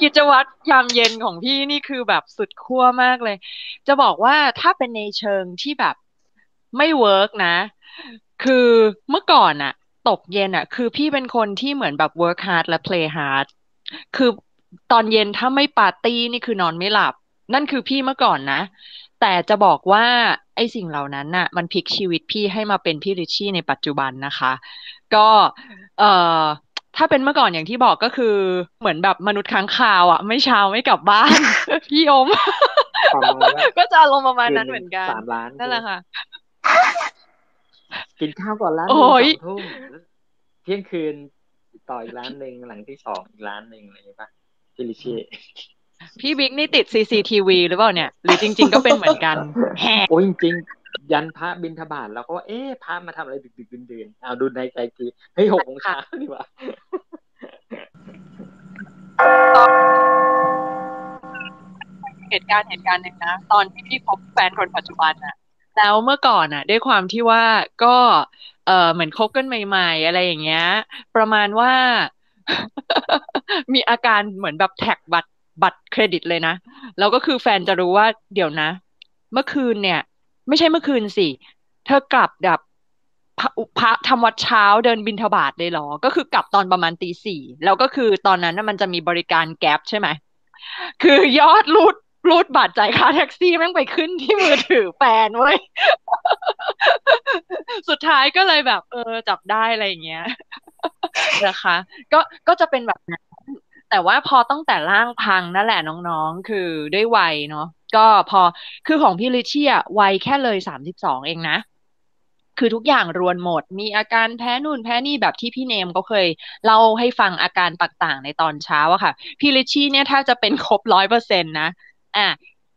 กิจวัตรยามเย็นของพี่นี่คือแบบสุดขั้วมากเลย จะบอกว่าถ้าเป็นในเชิงที่แบบไม่เวิร์กนะ คือเมื่อก่อนอะตกเย็นอะคือพี่เป็นคนที่เหมือนแบบ work hard และ play hard คือตอนเย็นถ้าไม่ปาร์ตี้นี่คือนอนไม่หลับ นั่นคือพี่เมื่อก่อนนะ แต่จะบอกว่าไอ้สิ่งเหล่านั้นน่ะ มันพลิกชีวิตพี่ให้มาเป็นพี่ริชชี่ในปัจจุบันนะคะ ก็เอ่อถ้าเป็นเมื่อก่อนอย่างที่บอกก็คือเหมือนแบบมนุษย์ค้างคาวอะ ไม่เช้าไม่กลับบ้าน พี่อมประมาณว่าก็จะอารมณ์ประมาณคืนั้นเหมือนกันสามล้านนั่นแหละค่ะ กินข้าวก่อนร้านหโอ้นึ่งยสองทุ่มเที่ยงคืนต่ออีกร้านหนึ่งหลังที่สองอีกร้านหนึ่งอะไรอย่างเงี้ยป่ะพี่ลิชี่ พี่บิ๊กนี่ติด CCTV หรือเปล่าเนี่ย หรือจริง ๆ ก็เป็นเหมือนกันแฮะโอ้ยจริงๆยันพระบินทบาทเราก็ว่าเอ๊ะพระมาทำอะไรดึกดึกดื่นดื่นๆเอาดูในใจทีเฮ้ยหกโมงเช้าดีกว่าเหตุการณ์เหตุการณ์หนึ่งนะ ตอนที่พี่คบแฟนคนปัจจุบันอะแล้วเมื่อก่อนอะด้วยความที่ว่าก็เออเหมือนคบกันใหม่ๆ อะไรอย่างเงี้ย ประมาณว่า มีอาการเหมือนแบบแท็กบัตร บัตรเครดิตเลยนะ แล้วก็คือแฟนจะรู้ว่าเดี๋ยวนะ เมื่อคืนเนี่ย ไม่ใช่เมื่อคืนสิ เธอกลับแบบพระพระทำวัดเช้าเดินบิณฑบาตเลยหรอ ก็คือกลับตอนประมาณตีสี่แล้วก็คือตอนนั้นมันจะมีบริการแก๊ปใช่ไหม คือยอดรูดรูดบัตรจ่ายค่าแท็กซี่แม่งไปขึ้นที่มือถือแฟนเว้ย สุดท้ายก็เลยแบบ เออ จับได้อะไรอย่างเงี้ยนะคะ ก็ก็จะเป็นแบบนั้น แต่ว่าพอตั้งแต่ร่างพังนั่นแหละน้องๆ คือด้วยวัยเนาะก็พอคือของพี่ลิชชี่วัยแค่เลยสามสิบสองเองนะ คือทุกอย่างรวนหมด มีอาการแพ้นู่นแพ้นี่แบบที่พี่เนมก็เคยเล่าให้ฟังอาการต่างๆ ในตอนเช้าอะค่ะ พี่ลิชี่เนี่ยถ้าจะเป็นครบร้อยเปอร์เซ็นต์นะอะ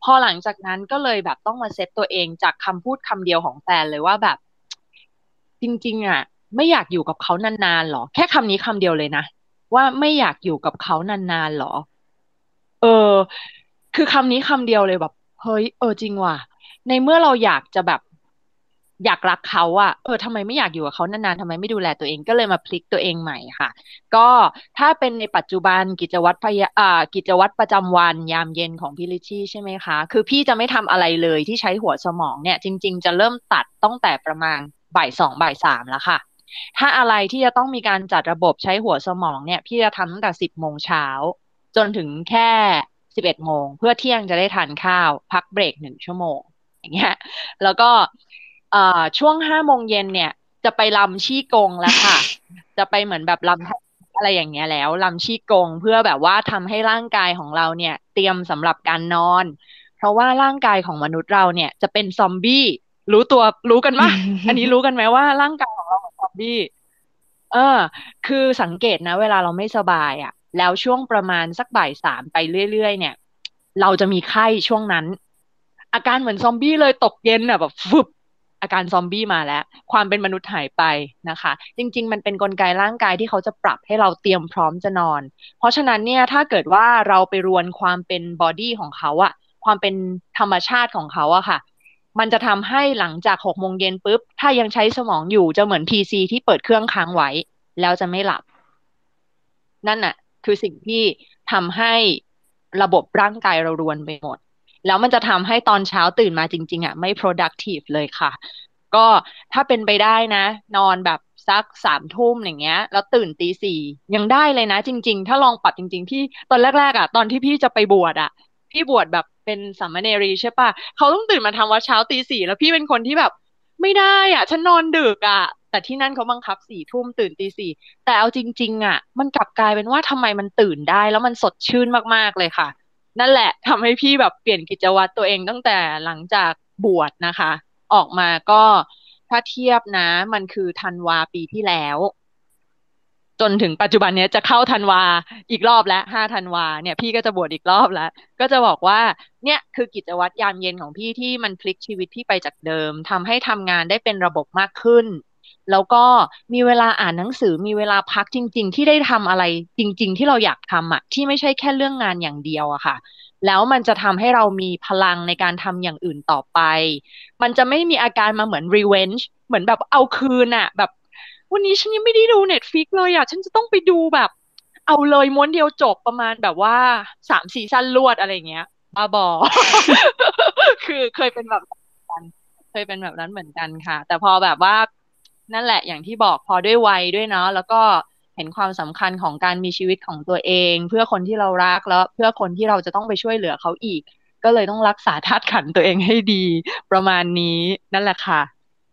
พอหลังจากนั้นก็เลยแบบต้องมาเซตตัวเองจากคำพูดคำเดียวของแฟนเลยว่าแบบ จริง ๆอะไม่อยากอยู่กับเขานานๆหรอ แค่คำนี้คำเดียวเลยนะ ว่าไม่อยากอยู่กับเขานานๆหรอ เออ คือคำนี้คำเดียวเลยแบบ เฮ้ย เออจริงว่ะ ในเมื่อเราอยากจะแบบ อยากรักเขาอะเออทำไมไม่อยากอยู่กับเขานานๆทำไมไม่ดูแลตัวเองก็เลยมาพลิกตัวเองใหม่ค่ะ ก็ถ้าเป็นในปัจจุบันกิจวัตรพยาอ่ากิจวัตรประจำวันยามเย็นของพี่ลิชชี่ใช่ไหมคะ คือพี่จะไม่ทำอะไรเลยที่ใช้หัวสมองเนี่ย จริง ๆ จะเริ่มตัดตั้งแต่ประมาณบ่ายสองบ่ายสามแล้วค่ะ ถ้าอะไรที่จะต้องมีการจัดระบบใช้หัวสมองเนี่ย พี่จะทำตั้งแต่สิบโมงเช้า จนถึงแค่สิบเอ็ดโมง เพื่อเที่ยงจะได้ทานข้าว พักเบรกหนึ่งชั่วโมง อย่างเงี้ย แล้วก็เอ่อช่วงห้าโมงเย็นเนี่ย จะไปลำชี้กงแล้วค่ะ จะไปเหมือนแบบลำอะไรอย่างเงี้ยแล้วลำชี้กงเพื่อแบบว่าทำให้ร่างกายของเราเนี่ย เตรียมสำหรับการนอน เพราะว่าร่างกายของมนุษย์เราเนี่ยจะเป็นซอมบี้รู้ตัวรู้กันปะอันนี้รู้กันไหมว่าร่างกาย องเอมบี้เออ คือสังเกตนะ เวลาเราไม่สบายอะ แล้วช่วงประมาณสักบ่ายสามไปเรื่อยๆเนี่ย เราจะมีไข้ช่วงนั้น อาการเหมือนซอมบี้เลยตกเย็นอะแบบฟึบอาการซอมบี้มาแล้ว ความเป็นมนุษย์หายไปนะคะ จริง ๆ มันเป็นนกลไกร่างกายที่เขาจะปรับให้เราเตรียมพร้อมจะนอน เพราะฉะนั้นเนี่ยถ้าเกิดว่าเราไปรวนความเป็นบอดี้ของเขาอะความเป็นธรรมชาติของเขาอะค่ะ มันจะทำให้หลังจากหกโมงเย็นปุ๊บ ถ้ายังใช้สมองอยู่จะเหมือนพีซีที่เปิดเครื่องค้างไว้ แล้วจะไม่หลับ นั่นน่ะ คือสิ่งที่ทำให้ระบบร่างกายเรารวนไปหมด แล้วมันจะทำให้ตอนเช้าตื่นมาจริง ๆอะไม่ productive เลยค่ะ ก็ถ้าเป็นไปได้นะ นอนแบบสักสามทุ่มอย่างเงี้ย แล้วตื่นตีสี่ยังได้เลยนะ จริง ๆ ถ้าลองปรับจริงๆพี่ตอนแรกๆอะ ตอนที่พี่จะไปบวชอะ พี่บวชแบบ เป็นสามเณรีใช่ปะเขาต้องตื่นมาทำวัดเช้าตีสี่แล้วพี่เป็นคนที่แบบ ไม่ได้อะ ฉันนอนดึกอะ แต่ที่นั่นเขาบังคับสี่ทุ่มตื่นตีสี่แต่เอาจริง ๆ อะ มันกลับกลายเป็นว่าทำไมมันตื่นได้ แล้วมันสดชื่นมากๆเลยค่ะ นั่นแหละทำให้พี่แบบเปลี่ยนกิจวัตรตัวเองตั้งแต่หลังจากบวชนะคะ ออกมาก็ถ้าเทียบนะ มันคือธันวาปีที่แล้ว จนถึงปัจจุบันเนี้ยจะเข้าธันวาอีกรอบแล้วห้าธันวาเนี่ย พี่ก็จะบวชอีกรอบแล้ว ก็จะบอกว่าเนี่ยคือกิจวัตรยามเย็นของพี่ที่มันพลิกชีวิตพี่ไปจากเดิมทำให้ทำงานได้เป็นระบบมากขึ้น แล้วก็มีเวลาอ่านหนังสือมีเวลาพักจริง ๆ ที่ได้ทำอะไรจริง ๆ ที่เราอยากทำอะที่ไม่ใช่แค่เรื่องงานอย่างเดียวอะค่ะแล้วมันจะทำให้เรามีพลังในการทำอย่างอื่นต่อไป มันจะไม่มีอาการมาเหมือน revenge เหมือนแบบเอาคืนอะแบบ วันนี้ฉันยังไม่ได้ดู Netflix เลยอะฉันจะต้องไปดูแบบ เอาเลยม้วนเดียวจบประมาณแบบว่าสามซีซั่นรวดอะไรเงี้ยบ้าบอ คือเคยเป็นแบบนั้นเคยเป็นแบบนั้นเหมือนกันค่ะ แต่พอแบบว่านั่นแหละอย่างที่บอกพอด้วยวัยด้วยเนาะแล้วก็เห็นความสำคัญของการมีชีวิตของตัวเอง เพื่อคนที่เรารักแล้ว เพื่อคนที่เราจะต้องไปช่วยเหลือเขาอีก ก็เลยต้องรักษาธาตุขันตัวเองให้ดี ประมาณนี้นั่นแหละค่ะ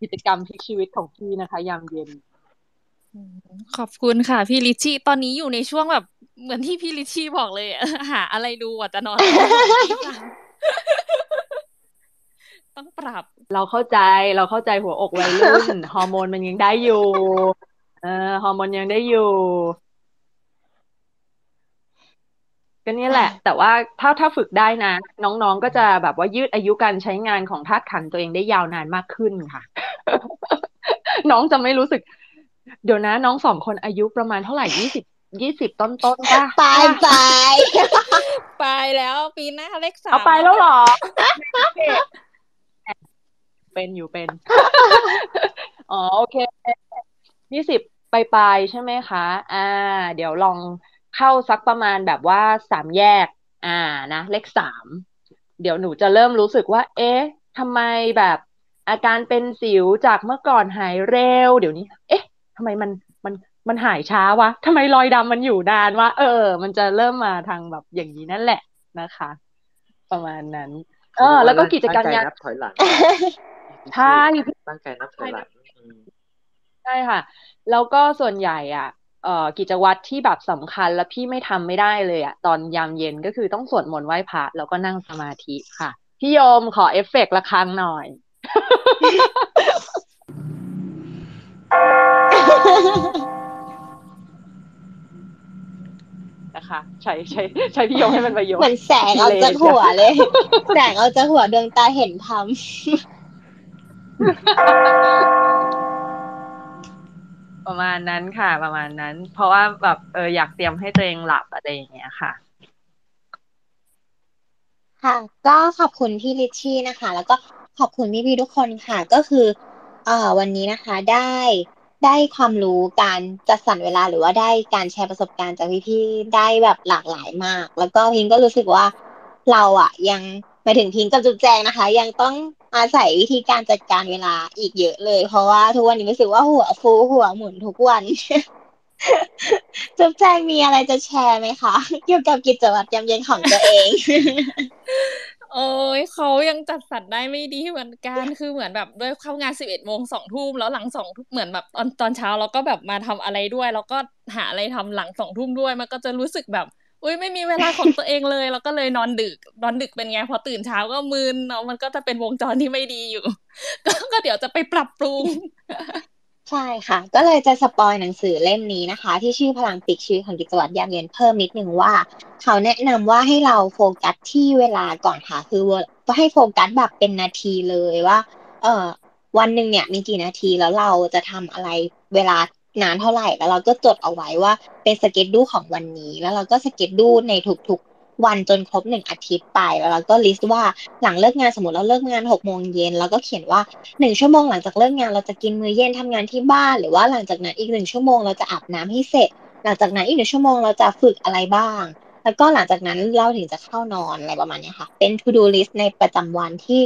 กิจกรรมพลิกชีวิตของพี่นะคะ ยามเย็น ขอบคุณค่ะ พี่ลิชี่ตอนนี้อยู่ในช่วงแบบ เหมือนที่พี่ลิชี่บอกเลยหาอะไรดูอะจะนอน ต้องปรับ เราเข้าใจเราเข้าใจหัวอกวัยรุ่นฮอร์โมนมันยังได้อยู่ เออฮอร์โมนยังได้อยู่ก็นี่แหละ แต่ว่าถ้าถ้าฝึกได้นะ น้องๆก็จะแบบว่ายืดอายุการใช้งานของธาตุขันตัวเองได้ยาวนานมากขึ้นค่ะ น้องจะไม่รู้สึก เดี๋ยวนะน้องสองคนอายุประมาณเท่าไหร่ยี่สิบยี่สิบต้นต้นๆป่ะไปไปไปแล้วปีหน้าเลขสามเอาไปแล้วเหรอ เป็นอยู่เป็น อ๋อโอเคยี่สิบปลายๆใช่ไหมคะ อ่า เดี๋ยวลองเข้าสักประมาณแบบว่าสามแยก อ่านะเลขสามเดี๋ยวหนูจะเริ่มรู้สึกว่า เอ๊ะทำไมแบบอาการเป็นสิวจากเมื่อก่อนหายเร็ว เดี๋ยวนี้ เอ๊ะ ทำไมมันมันมันหายช้าวะทำไมรอยดำมันอยู่นานวะเออ มันจะเริ่มมาทางแบบอย่างนี้นั่นแหละนะคะ ประมาณนั้น เออ แล้วก็กิจกรรมตั้งใจงานนับถอยหลังใช่ตั้งใจนับถอยหลังอืมใช่ค่ะ แล้วก็ส่วนใหญ่อะเอ่อกิจวัตรที่แบบสำคัญแล้วพี่ไม่ทำไม่ได้เลยอะตอนยามเย็นก็คือต้องสวดมนต์ไหว้พระแล้วก็นั่งสมาธิค่ะ พี่โยมขอเอฟเฟกต์ระฆังหน่อย นะคะใช้ใช้ใช้พี่โยมให้เป็นประโยชน์เหมือนแสงออกจากหัวเลย แสงออกจากหัวดวงตาเห็นธรรมประมาณนั้นค่ะ ประมาณนั้น เพราะว่าแบบเอออยากเตรียมให้ตัวเองหลับอะไรอย่างเงี้ยค่ะค่ะ ก็ขอบคุณพี่ลิชชี่นะคะ แล้วก็ขอบคุณพี่ๆทุกคนค่ะ ก็คือเอ่อวันนี้นะคะ ได้ ได้ความรู้การจัดสรรเวลาหรือว่าได้การแชร์ประสบการณ์จากพี่ๆได้แบบหลากหลายมาก แล้วก็พิงก็รู้สึกว่าเราอะยังมาถึงพิงกับจุ๊บแจงนะคะ ยังต้องอาศัยวิธีการจัดการเวลาอีกเยอะเลย เพราะว่าทุกวันนี้รู้สึกว่าหัวฟูหัวหมุนทุกวันจุ๊บแจงมีอะไรจะแชร์ไหมคะ เกี่ยวกับกิจวัตรยามเย็นของตัวเอง โอ้ยเขายังจัดสรรได้ไม่ดีเหมือนกันคือเหมือนแบบด้วยเข้างานสิบเอ็ดโมงสองทุ่มแล้วหลังสองทุ่มเหมือนแบบตอนตอนเช้าเราก็แบบมาทำอะไรด้วย แล้วก็หาอะไรทำหลังสองทุ่มด้วย มันก็จะรู้สึกแบบอุ้ยไม่มีเวลาของตัวเองเลย แล้วก็เลยนอนดึกนอนดึกเป็นไงพอตื่นเช้าก็มึนเนาะมันก็จะเป็นวงจรที่ไม่ดีอยู่ ก็เดี๋ยวจะไปปรับปรุง ใช่ค่ะ ก็เลยจะ spoil หนังสือเล่มนี้นะคะ ที่ชื่อพลังพลิกชีวิตของกิจวัตรยามเย็นเพิ่มนิดนึงว่า เขาแนะนำว่าให้เราโฟกัสที่เวลาก่อนค่ะ คือให้โฟกัสแบบเป็นนาทีเลยว่า เออวันหนึ่งเนี่ยมีกี่นาทีแล้วเราจะทำอะไรเวลานานเท่าไหร่แล้วเราก็จดเอาไว้ว่าเป็น schedule ของวันนี้ แล้วเราก็ schedule ในทุกๆ วันจนครบหนึ่งอาทิตย์ไปแล้วเราก็ list ว่าหลังเลิกงานสมมติเราเลิกงานหกโมงเย็นเราก็เขียนว่าหนึ่งชั่วโมงหลังจากเลิกงานเราจะกินมื้อเย็นทำงานที่บ้าน หรือว่าหลังจากนั้นอีกหนึ่งชั่วโมงเราจะอาบน้ำให้เสร็จ หลังจากนั้นอีกหนึ่งชั่วโมงเราจะฝึกอะไรบ้าง แล้วก็หลังจากนั้นเราถึงจะเข้านอนอะไรประมาณนี้ค่ะ เป็น to do list ในประจำวันที่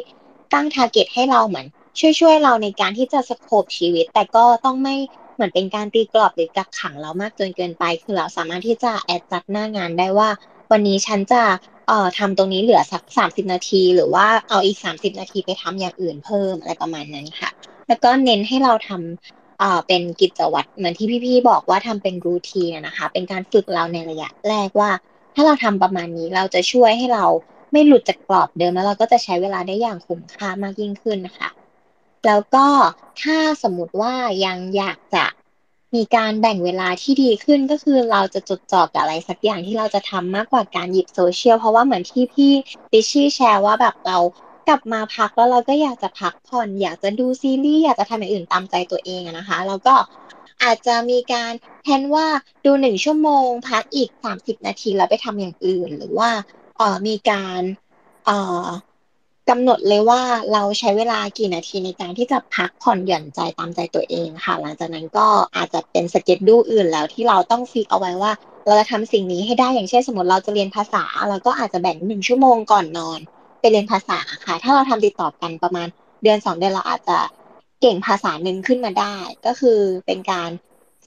ตั้ง target ให้เราเหมือนช่วยช่วยเราในการที่จะสโคปชีวิต แต่ก็ต้องไม่เหมือนเป็นการตีกรอบหรือกักขังเรามากจนเกินไป คือเราสามารถที่จะแอดจัดหน้างานได้ว่า วันนี้ฉันจะเอ่อทำตรงนี้เหลือสักสามสิบนาที หรือว่าเอาอีกสามสิบนาทีไปทำอย่างอื่นเพิ่มอะไรประมาณนั้นค่ะ แล้วก็เน้นให้เราทำเอ่อเป็นกิจวัตรเหมือนที่พี่ๆบอกว่าทำเป็นรูทีนนะคะ เป็นการฝึกเราในระยะแรกว่า ถ้าเราทำประมาณนี้เราจะช่วยให้เราไม่หลุดจากกรอบเดิมแล้วเราก็จะใช้เวลาได้อย่างคุ้มค่ามากยิ่งขึ้นนะคะ แล้วก็ถ้าสมมติว่ายังอยากจะ มีการแบ่งเวลาที่ดีขึ้นก็คือเราจะจดจ่อกับอะไรสักอย่างที่เราจะทำมากกว่าการหยิบโซเชียลเพราะว่าเหมือนที่พี่ลิชชี่แชร์ว่าแบบเรากลับมาพักแล้วเราก็อยากจะพักผ่อน อยากจะดูซีรีส์อยากจะทำอย่างอื่นตามใจตัวเองนะคะ แล้วก็อาจจะมีการแทนว่าดูหนึ่งชั่วโมง พักอีกสามสิบนาทีแล้วไปทำอย่างอื่น หรือว่าเออมีการเออ กำหนดเลยว่าเราใช้เวลากี่นาทีในการที่จะพักผ่อนหย่อนใจตามใจตัวเองค่ะ หลังจากนั้นก็อาจจะเป็น schedule อื่นแล้วที่เราต้อง fix เอาไว้ว่า เราจะทำสิ่งนี้ให้ได้อย่างเช่นสมมติเราจะเรียนภาษาเราก็อาจจะแบ่งหนึ่งชั่วโมงก่อนนอน ไปเรียนภาษาค่ะ ถ้าเราทำติดต่อกันประมาณเดือนสองเดือนเราอาจจะเก่งภาษาหนึ่งขึ้นมาได้ ก็คือเป็นการ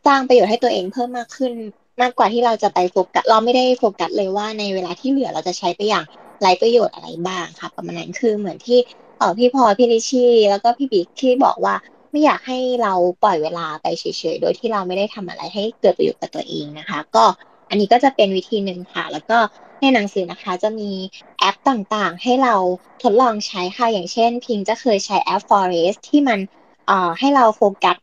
สร้างประโยชน์ให้ตัวเองเพิ่มมากขึ้นมากกว่าที่เราจะไปโฟกัสเราไม่ได้โฟกัสเลยว่าในเวลาที่เหลือเราจะใช้ไปอย่าง ไรประโยชน์อะไรบ้างค่ะ ประมาณนั้นคือเหมือนที่เออพี่พอพี่ลิชี่แล้วก็พี่บิ๊กที่บอกว่าไม่อยากให้เราปล่อยเวลาไปเฉยๆ โดยที่เราไม่ได้ทำอะไรให้เกิดประโยชน์กับตัวเองนะคะ ก็อันนี้ก็จะเป็นวิธีหนึ่งค่ะ แล้วก็ในหนังสือนะคะจะมีแอปต่างๆ ให้เราทดลองใช้ค่ะ อย่างเช่น พิงจะเคยใช้แอป Forest ที่มันเอ่อให้เราโฟกัส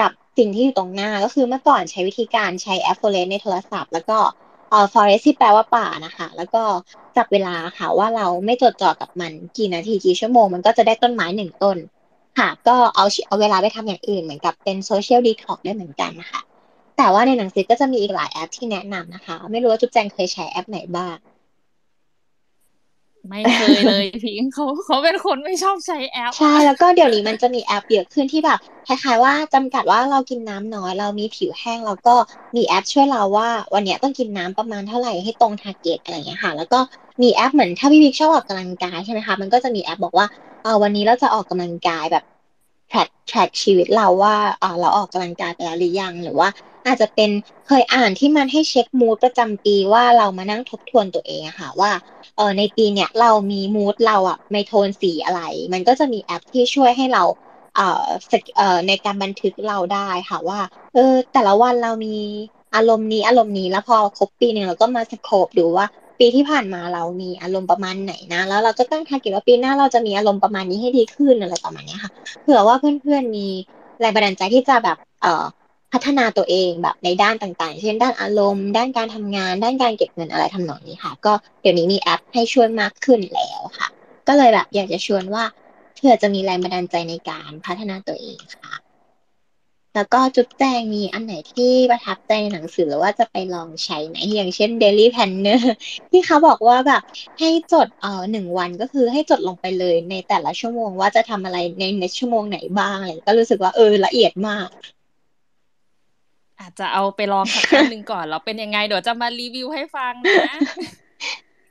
กับสิ่งที่อยู่ตรงหน้า ก็คือเมื่อก่อนใช้วิธีการใช้แอป Forest ในโทรศัพท์ แล้วก็ อ่อ Forest ที่แปลว่าป่านะคะ แล้วก็จับเวลาค่ะว่าเราไม่จดจ่อกับมันกี่นาทีกี่ชั่วโมงมันก็จะได้ต้นไม้หนึ่งต้น ค่ะ ก็เอาเอาเวลาไปทำอย่างอื่นเหมือนกับเป็น social detox ได้เหมือนกันนะคะแต่ว่าในหนังสือก็จะมีอีกหลายแอปที่แนะนำนะคะ ไม่รู้ว่าจุ๊บแจงเคยใช้แอปไหนบ้าง ไม่เคยเลยพิงเขาเขาเป็นคนไม่ชอบใช้แอป ใช่แล้วก็เดี๋ยวนี้มันจะมีแอปเยอะขึ้นที่แบบคล้ายๆว่าจำกัดว่าเรากินน้ำน้อย เรามีผิวแห้งแล้วก็มีแอปช่วยเราว่า วันเนี้ยต้องกินน้ำประมาณเท่าไหร่ให้ตรง target อะไรอย่างเงี้ยค่ะ แล้วก็มีแอปเหมือนถ้าพี่บิ๊กชอบออกกำลังกายใช่ไหมคะมันก็จะมีแอปบอกว่าเออวันนี้เราจะออกกำลังกายแบบ track track ชีวิตเราว่าเออเราออกกำลังกายไปแล้วหรือยังหรือว่าอาจจะเป็นเคยอ่านที่มันให้เช็คมูดประจำปีว่าเรามานั่งทบทวนตัวเองอะค่ะว่า เออในปีเนี้ยเรามีมูดเราอะในโทนสีอะไร มันก็จะมีแอปที่ช่วยให้เราเอ่อเอ่อในการบันทึกเราได้ค่ะว่า เออ แต่ละวันเรามีอารมณ์นี้อารมณ์นี้แล้วพอครบปีหนึ่งเราก็มาสโคปดูว่า ปีที่ผ่านมาเรามีอารมณ์ประมาณไหนนะ แล้วเราจะตั้งทาร์เก็ตว่าปีหน้าเราจะมีอารมณ์ประมาณนี้ให้ดีขึ้นอะไรประมาณนี้ค่ะเผื่อว่าเพื่อนๆมีแรงบันดาลใจที่จะแบบเอ่อ พัฒนาตัวเองแบบในด้านต่างๆ เช่นด้านอารมณ์ ด้านการทำงาน ด้านการเก็บเงินอะไรทำนองนี้ค่ะ ก็เดี๋ยวนี้มีแอปให้ช่วยมากขึ้นแล้วค่ะ ก็เลยแบบอยากจะชวนว่าเผื่อจะมีแรงบันดาลใจในการพัฒนาตัวเองค่ะ แล้วก็จุดแจงมีอันไหนที่ประทับใจในหนังสือหรือว่าจะไปลองใช้ไหนอย่างเช่น Daily Planner ที่เขาบอกว่าแบบให้จดเอ่อหนึ่งวันก็คือให้จดลงไปเลยในแต่ละชั่วโมงว่าจะทำอะไรในในชั่วโมงไหนบ้างอะไรก็รู้สึกว่าเออละเอียดมาก อาจจะเอาไปลองสักครั้งหนึ่งก่อนแล้วเป็นยังไง เดี๋ยวจะมารีวิวให้ฟังนะ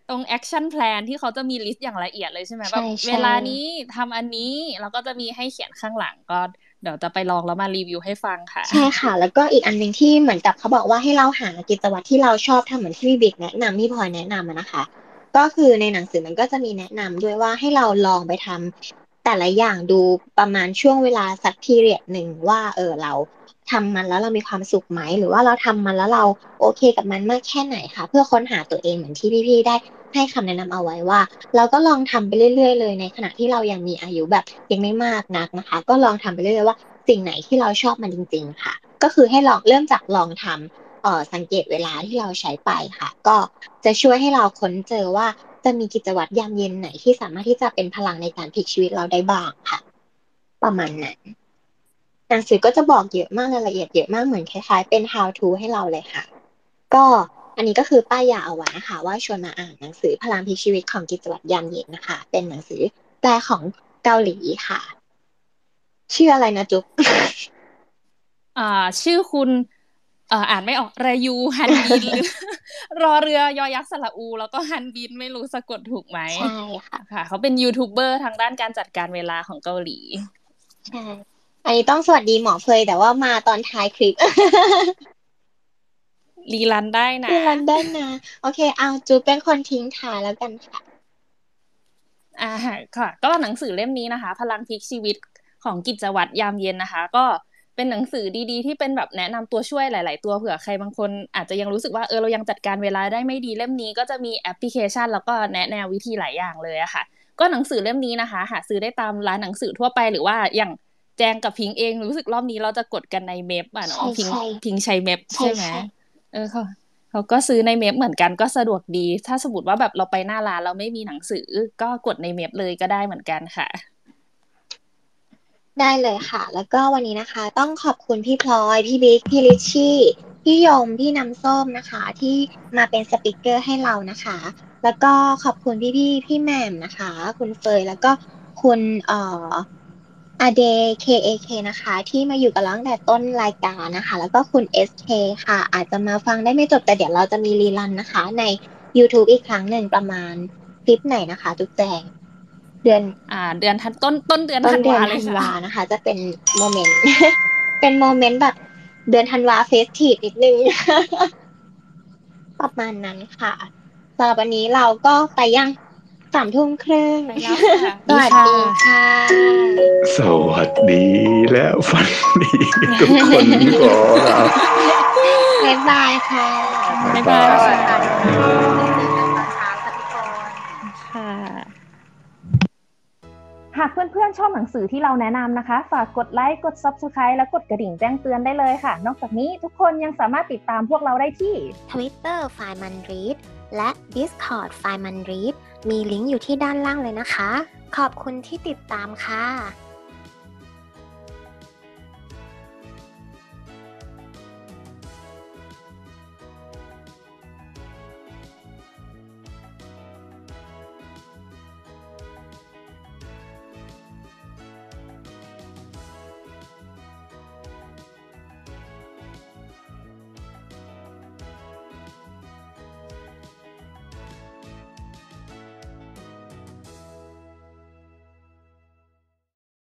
ตรง action plan ที่เขาจะมีลิสต์อย่างละเอียดเลยใช่ไหมใช่แบบใช่เวลานี้ทำอันนี้แล้วก็จะมีให้เขียนข้างหลังก็เดี๋ยวจะไปลองแล้วมารีวิวให้ฟังค่ะ ใช่ค่ะ แล้วก็อีกอันหนึ่งที่เหมือนกับเขาบอกว่าให้เราหากิจวัตรที่เราชอบทำเหมือนที่พี่บิ๊กแนะนำที่พลอยแนะนำอะนะคะ ก็คือในหนังสือมันก็จะมีแนะนำด้วยว่าให้เราลองไปทำแต่ละอย่างดูประมาณช่วงเวลาสักพีเรียดหนึ่งว่าเออเรา ทำมันแล้วเรามีความสุขไหม หรือว่าเราทำมันแล้วเราโอเคกับมันมากแค่ไหนคะเพื่อค้นหาตัวเองเหมือนที่พี่ๆได้ให้คำแนะนำเอาไว้ว่า เราก็ลองทำไปเรื่อย ๆ เลยในขณะที่เรายังมีอายุแบบยังไม่มากนักนะคะ ก็ลองทำไปเรื่อยๆว่าสิ่งไหนที่เราชอบมันจริง ๆ ค่ะ ก็คือให้ลองเริ่มจากลองทำเอ่อสังเกตเวลาที่เราใช้ไปค่ะ ก็จะช่วยให้เราค้นเจอว่าจะมีกิจวัตรยามเย็นไหนที่สามารถที่จะเป็นพลังในการพลิกชีวิตเราได้บ้างค่ะ ประมาณนั้น หนังสือก็จะบอกเยอะมากรายละเอียดเยอะมากเหมือนคล้ายๆ เป็น how to ให้เราเลยค่ะ ก็อันนี้ก็คือป้ายยาเอาไว้นะคะ ว่าชวนมาอ่านหนังสือพลังพลิกชีวิตของกิจวัตรยามเย็นนะคะ เป็นหนังสือแปลของเกาหลีค่ะ ชื่ออะไรนะจุ๊บอ่า ชื่อคุณเอ่ออ่านไม่ออกรายูฮันบินหรือรอเรือยอยักษ์สระอู แล้วก็ฮันบินไม่รู้สะกดถูกไหมใช่ค่ะค่ะ เขาเป็นยูทูบเบอร์ทางด้านการจัดการเวลาของเกาหลี ใช่ อันนี้ต้องสวัสดีหมอเฟยแต่ว่ามาตอนท้ายคลิปรีรันได้นะคือรันได้นะ โอเค เอาจูเป็นคนทิ้งท้ายแล้วกันค่ะอ่าค่ะ ก็หนังสือเล่มนี้นะคะ พลังพลิกชีวิตของกิจวัตรยามเย็นนะคะ ก็เป็นหนังสือดีๆ ที่เป็นแบบแนะนำตัวช่วยหลาย ๆ ตัวเผื่อใครบางคน อาจจะยังรู้สึกว่าเออเรายังจัดการเวลาได้ไม่ดีเล่มนี้ ก็จะมีแอปพลิเคชัน แล้วก็แนะแนววิธีหลายอย่างเลยอะค่ะ ก็หนังสือเล่มนี้นะคะ หาซื้อได้ตามร้านหนังสือทั่วไปหรือว่าอย่าง แจงกับพิงเองรู้สึกรอบนี้เราจะกดกันในเมพอะเนาะใช่พิงใช่พิงใช้เมพใช่ใช่ไหมใช่เออเขาเขาก็ซื้อในเมพเหมือนกันก็สะดวกดี ถ้าสมมติว่าแบบเราไปหน้าร้านเราไม่มีหนังสือก็กดในเมพเลยก็ได้เหมือนกันค่ะ ได้เลยค่ะ แล้วก็วันนี้นะคะ ต้องขอบคุณพี่พลอยพี่บิ๊กพี่ลิชชี่พี่ยมพี่น้ำส้มนะคะ ที่มาเป็นสปิเกอร์ให้เรานะคะ แล้วก็ขอบคุณพี่พี่ๆพี่แหม่มนะคะ คุณเฟยแล้วก็คุณเอ่อ อเด KAK นะคะ ที่มาอยู่กับเราตั้งแต่ต้นรายการนะคะ แล้วก็คุณ SK ค่ะ อาจจะมาฟังได้ไม่จบแต่เดี๋ยวเราจะมีรีลันนะคะ ใน YouTube อีกครั้งหนึ่งประมาณคลิปไหนนะคะทุกแจง เดือนอ่า เดือนธันต้นต้นเดือนต้ธันนเดือนวาเลยธันค่ะวานะคะ จะเป็นโมเมนต์เป็นโมเมนต์แบบเดือนธันวาเฟสทีฟนิดนึงประมาณนั้นค่ะสำหรับวันนี้เราก็ไปยัง สามทุ่มครึ่งไปแล้วค่ะสวัสดีค่ะ สวัสดีแล้วฝันดี ทุกคนขอรับบ๊ายบายค่ะบ๊ายบายบ๊ายบายค่ะเจอกันตอนเช้าค่ะทุกคนค่ะหากเพื่อนๆชอบหนังสือที่เราแนะนำนะคะ ฝากกดไลค์ กด Subscribe และกดกระดิ่งแจ้งเตือนได้เลยค่ะ นอกจากนี้ทุกคนยังสามารถติดตามพวกเราได้ที่ Twitter ไฟมันรีด และ Discord ไฟมันรีดมีลิงก์อยู่ที่ด้านล่างเลยนะคะ ขอบคุณที่ติดตามค่ะ